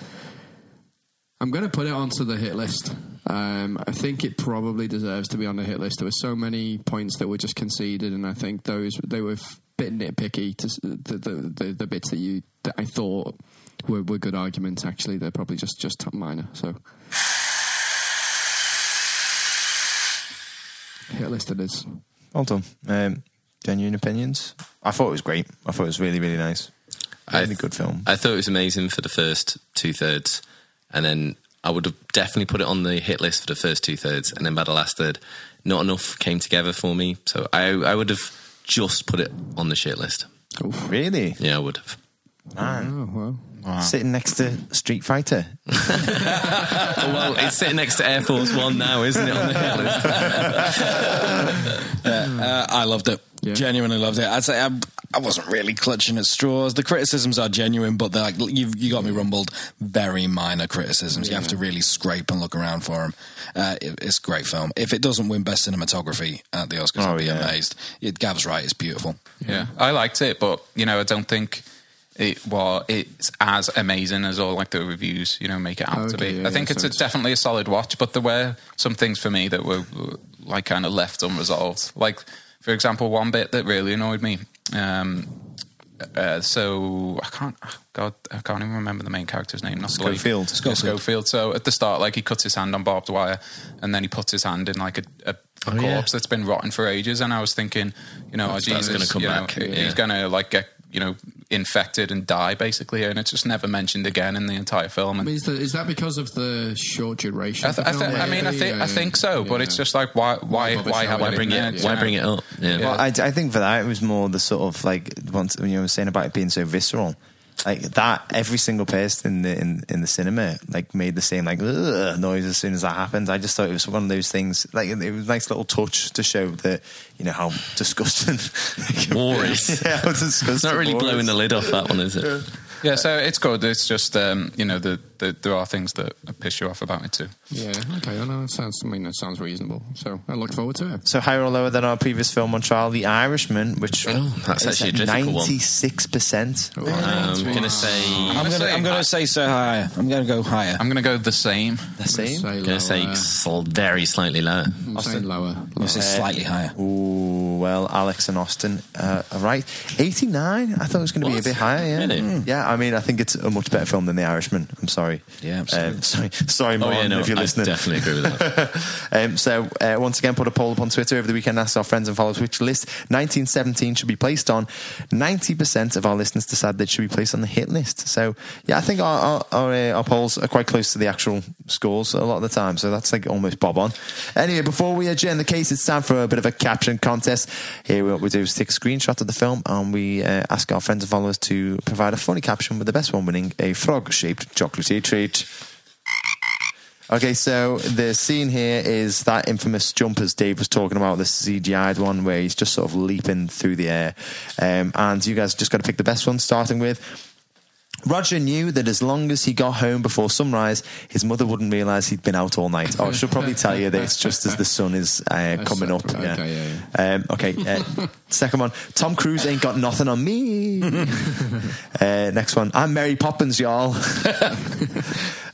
S2: I'm gonna put it onto the hit list. Um, I think it probably deserves to be on the hit list. There were so many points that were just conceded, and I think those they were a bit nitpicky. To the the, the, the bits that you that I thought were, were good arguments. Actually, they're probably just just minor. So hit list it is.
S1: Well done. Um, genuine opinions. I thought it was great. I thought it was really really nice. Really
S3: I,
S1: good film.
S3: I thought it was amazing for the first two thirds, and then I would have definitely put it on the hit list for the first two thirds, and then by the last third, not enough came together for me. So I, I would have just put it on the shit list.
S1: Oh really?
S3: Yeah, I would have.
S1: Man.
S2: Oh well.
S1: Sitting next to Street Fighter.
S3: well, it's sitting next to Air Force One now, isn't it, on the hit list?
S5: Uh, I loved it.
S2: Yeah.
S5: Genuinely loved it. I'd say I, I wasn't really clutching at straws. The criticisms are genuine, but they're like you you got me rumbled. Very minor criticisms. You have to really scrape and look around for them. Uh, it, it's a great film. If it doesn't win best cinematography at the Oscars,
S1: Oh,
S5: I'll be
S1: yeah.
S5: amazed. It, Gav's right. It's beautiful.
S4: Yeah, I liked it, but you know, I don't think it well, it's as amazing as all like the reviews, you know, make it out to be.
S2: yeah,
S4: I think
S2: yeah,
S4: it's,
S2: so it's-
S4: definitely a solid watch, but there were some things for me that were like kind of left unresolved. Like, for example, one bit that really annoyed me. Um, uh, so I can't, oh, God, I can't even remember the main character's name. Not.
S1: Schofield.
S4: Yeah, Schofield. So at the start, like he cuts his hand on barbed wire, and then he puts his hand in like a, a, a
S3: Oh,
S4: corpse
S3: yeah.
S4: that's been rotting for ages. And I was thinking, you know, oh, Jesus,
S3: gonna come
S4: you know,
S3: back,
S4: he-
S3: yeah.
S4: he's gonna like get you know infected and die basically, and it's just never mentioned again in the entire film.
S2: I mean, is, the, is that because of the short duration?
S4: I, th- I, th-
S2: film,
S4: I mean, I think I think so, but
S2: yeah.
S4: it's just like why why
S2: bother
S4: why have
S2: it
S4: I
S3: Bring
S2: Yeah,
S3: it,
S2: yeah.
S3: why bring it up? Yeah.
S1: Well, I, I think for that it was more the sort of like once you know saying about it being so visceral, like that. Every single person in the in, in the cinema like made the same like noise as soon as that happened. I just thought it was one of those things. Like it was a nice little touch to show that you know how disgusting
S3: War is.
S1: yeah, how disgusting.
S3: It's not really blowing
S1: is.
S3: the lid off that one, is it?
S4: yeah. So it's good. It's just um, you know the, the there are things that piss you off about it too.
S2: Yeah, okay. I know it sounds. I mean, that sounds reasonable. So I look forward to it.
S1: So higher or lower than our previous film on trial, The Irishman, which
S3: Oh, that's
S1: is
S3: actually a difficult one.
S1: ninety six percent.
S3: Um, I'm going to say.
S5: I'm gonna
S4: say
S5: I'm gonna say so higher. I'm gonna go higher.
S4: I'm gonna go the same.
S1: The same.
S3: I'm going to say
S2: lower.
S3: sl- very slightly lower.
S2: I'm saying lower.
S5: I'm gonna say slightly higher.
S1: Ooh, well, Alex and Austin uh, are right. 89? I thought it was going to be a bit higher, yeah.
S3: Really?
S1: Yeah, I mean, I think it's a much better film than The Irishman. I'm sorry.
S5: Yeah, absolutely.
S1: Um, sorry, sorry,
S3: Oh,
S1: Martin,
S3: yeah, no,
S1: if you're
S3: I
S1: listening.
S3: definitely agree with that.
S1: um, so, uh, once again, put a poll up on Twitter over the weekend. Asked our friends and followers which list 1917 should be placed on. 90% of our listeners decided they should be placed on the hit list. So, yeah, I think our our, our, uh, our polls are quite close to the actual scores a lot of the time. So that's like almost bob on. Anyway, before we adjourn the case, it's time for a bit of a caption contest. Here, what we do is take a screenshot of the film and we uh, ask our friends and followers to provide a funny caption with the best one winning a frog-shaped chocolatey treat. Okay, so the scene here is that infamous jump as Dave was talking about, the CGI'd one where he's just sort of leaping through the air. Um, and you guys just got to pick the best one, starting with Roger knew that as long as he got home before sunrise, his mother wouldn't realise he'd been out all night. Oh, she'll probably tell you that it's just as the sun is uh, coming up.
S2: separate.
S1: Yeah.
S2: Okay, yeah,
S1: Um, okay. Uh, second one. Tom Cruise ain't got nothing on me. uh, next one. I'm Mary Poppins, y'all.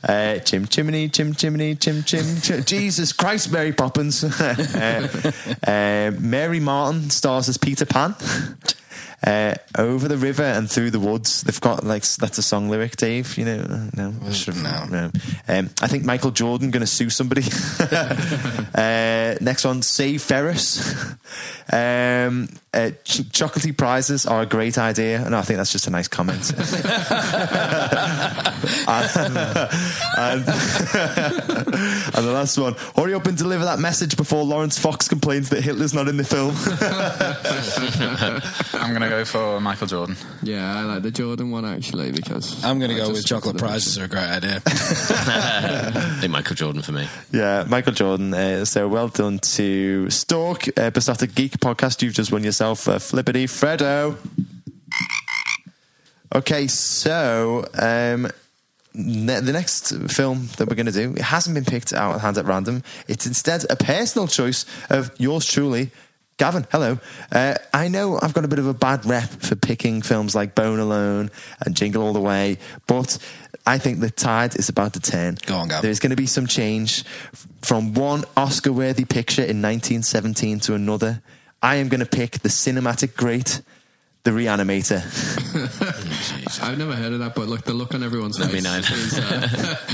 S1: Uh, chim chimney, chim chimney, chim chim. chim. Jesus Christ, Mary Poppins. uh, uh, Mary Martin stars as Peter Pan. Uh, over the river and through the woods. They've got like that's a song lyric, Dave. You know, Uh, no, I should have no. Um, I think Michael Jordan going to sue somebody. uh, next one, Save Ferris. um, Uh, ch- chocolatey prizes are a great idea, and I think that's just a nice comment. and, and, and the last one: hurry up and deliver that message before Laurence Fox complains that Hitler's not in the film.
S4: I'm going to go for Michael Jordan.
S2: Yeah, I like the Jordan one actually because
S5: I'm going to go with chocolate prizes are a great idea.
S3: I think Michael Jordan for me.
S1: Yeah, Michael Jordan. Uh, so well done to Stork, uh, Besotted Geek podcast. You've just won yourself a Flippity Freddo. Okay, so um, ne- the next film that we're going to do it hasn't been picked out of hand at random. It's instead a personal choice of yours truly. Gavin, hello. Uh, I know I've got a bit of a bad rep for picking films like Bone Alone and Jingle All the Way, but I think the tide is about to turn.
S5: Go on, Gav.
S1: There's going to be some change from one Oscar worthy picture in 1917 to another. I am going to pick the cinematic great, The Reanimator.
S2: I've never heard of that, but look, the look on everyone's face.
S3: me neither.
S2: is, uh,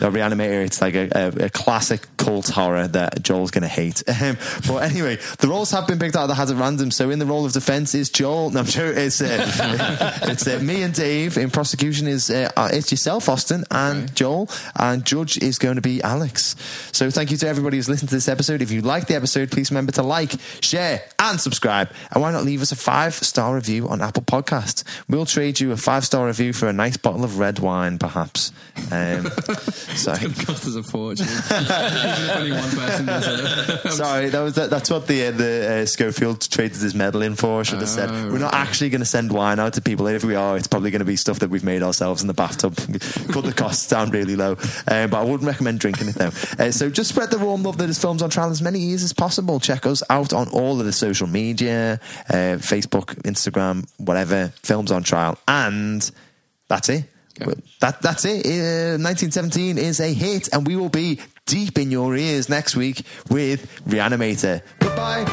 S1: The Reanimator, it's like a, a, a classic cult horror that Joel's going to hate. Um, but anyway, the roles have been picked out of the hat at random. So in the role of defense is Joel. No, I'm sure it's, uh, it's uh, me and Dave. In prosecution is uh, uh, it's yourself, Austin, and
S2: Okay.
S1: Joel. And judge is going to be Alex. So thank you to everybody who's listened to this episode. If you like the episode, please remember to like, share, and subscribe. And why not leave us a five star review on Apple Podcasts? We'll trade you a five star review for a nice bottle of red wine, perhaps. Um, so.
S2: it cost us a fortune. Only one person.
S1: Sorry, that was that, that's what the uh, the uh, Schofield traded his medal in for. I should have said
S2: Oh,
S1: we're not
S2: right.
S1: actually going to send wine out to people. If we are, it's probably going to be stuff that we've made ourselves in the bathtub. Cut the costs down really low, uh, but I wouldn't recommend drinking it though. Uh, so just spread the warm love that is films on trial as many years as possible. Check us out on all of the social media, uh, Facebook, Instagram, whatever. Films on trial, and that's it.
S2: Okay.
S1: That that's it. Uh, 1917 is a hit, and we will be deep in your ears next week with Reanimator. Goodbye.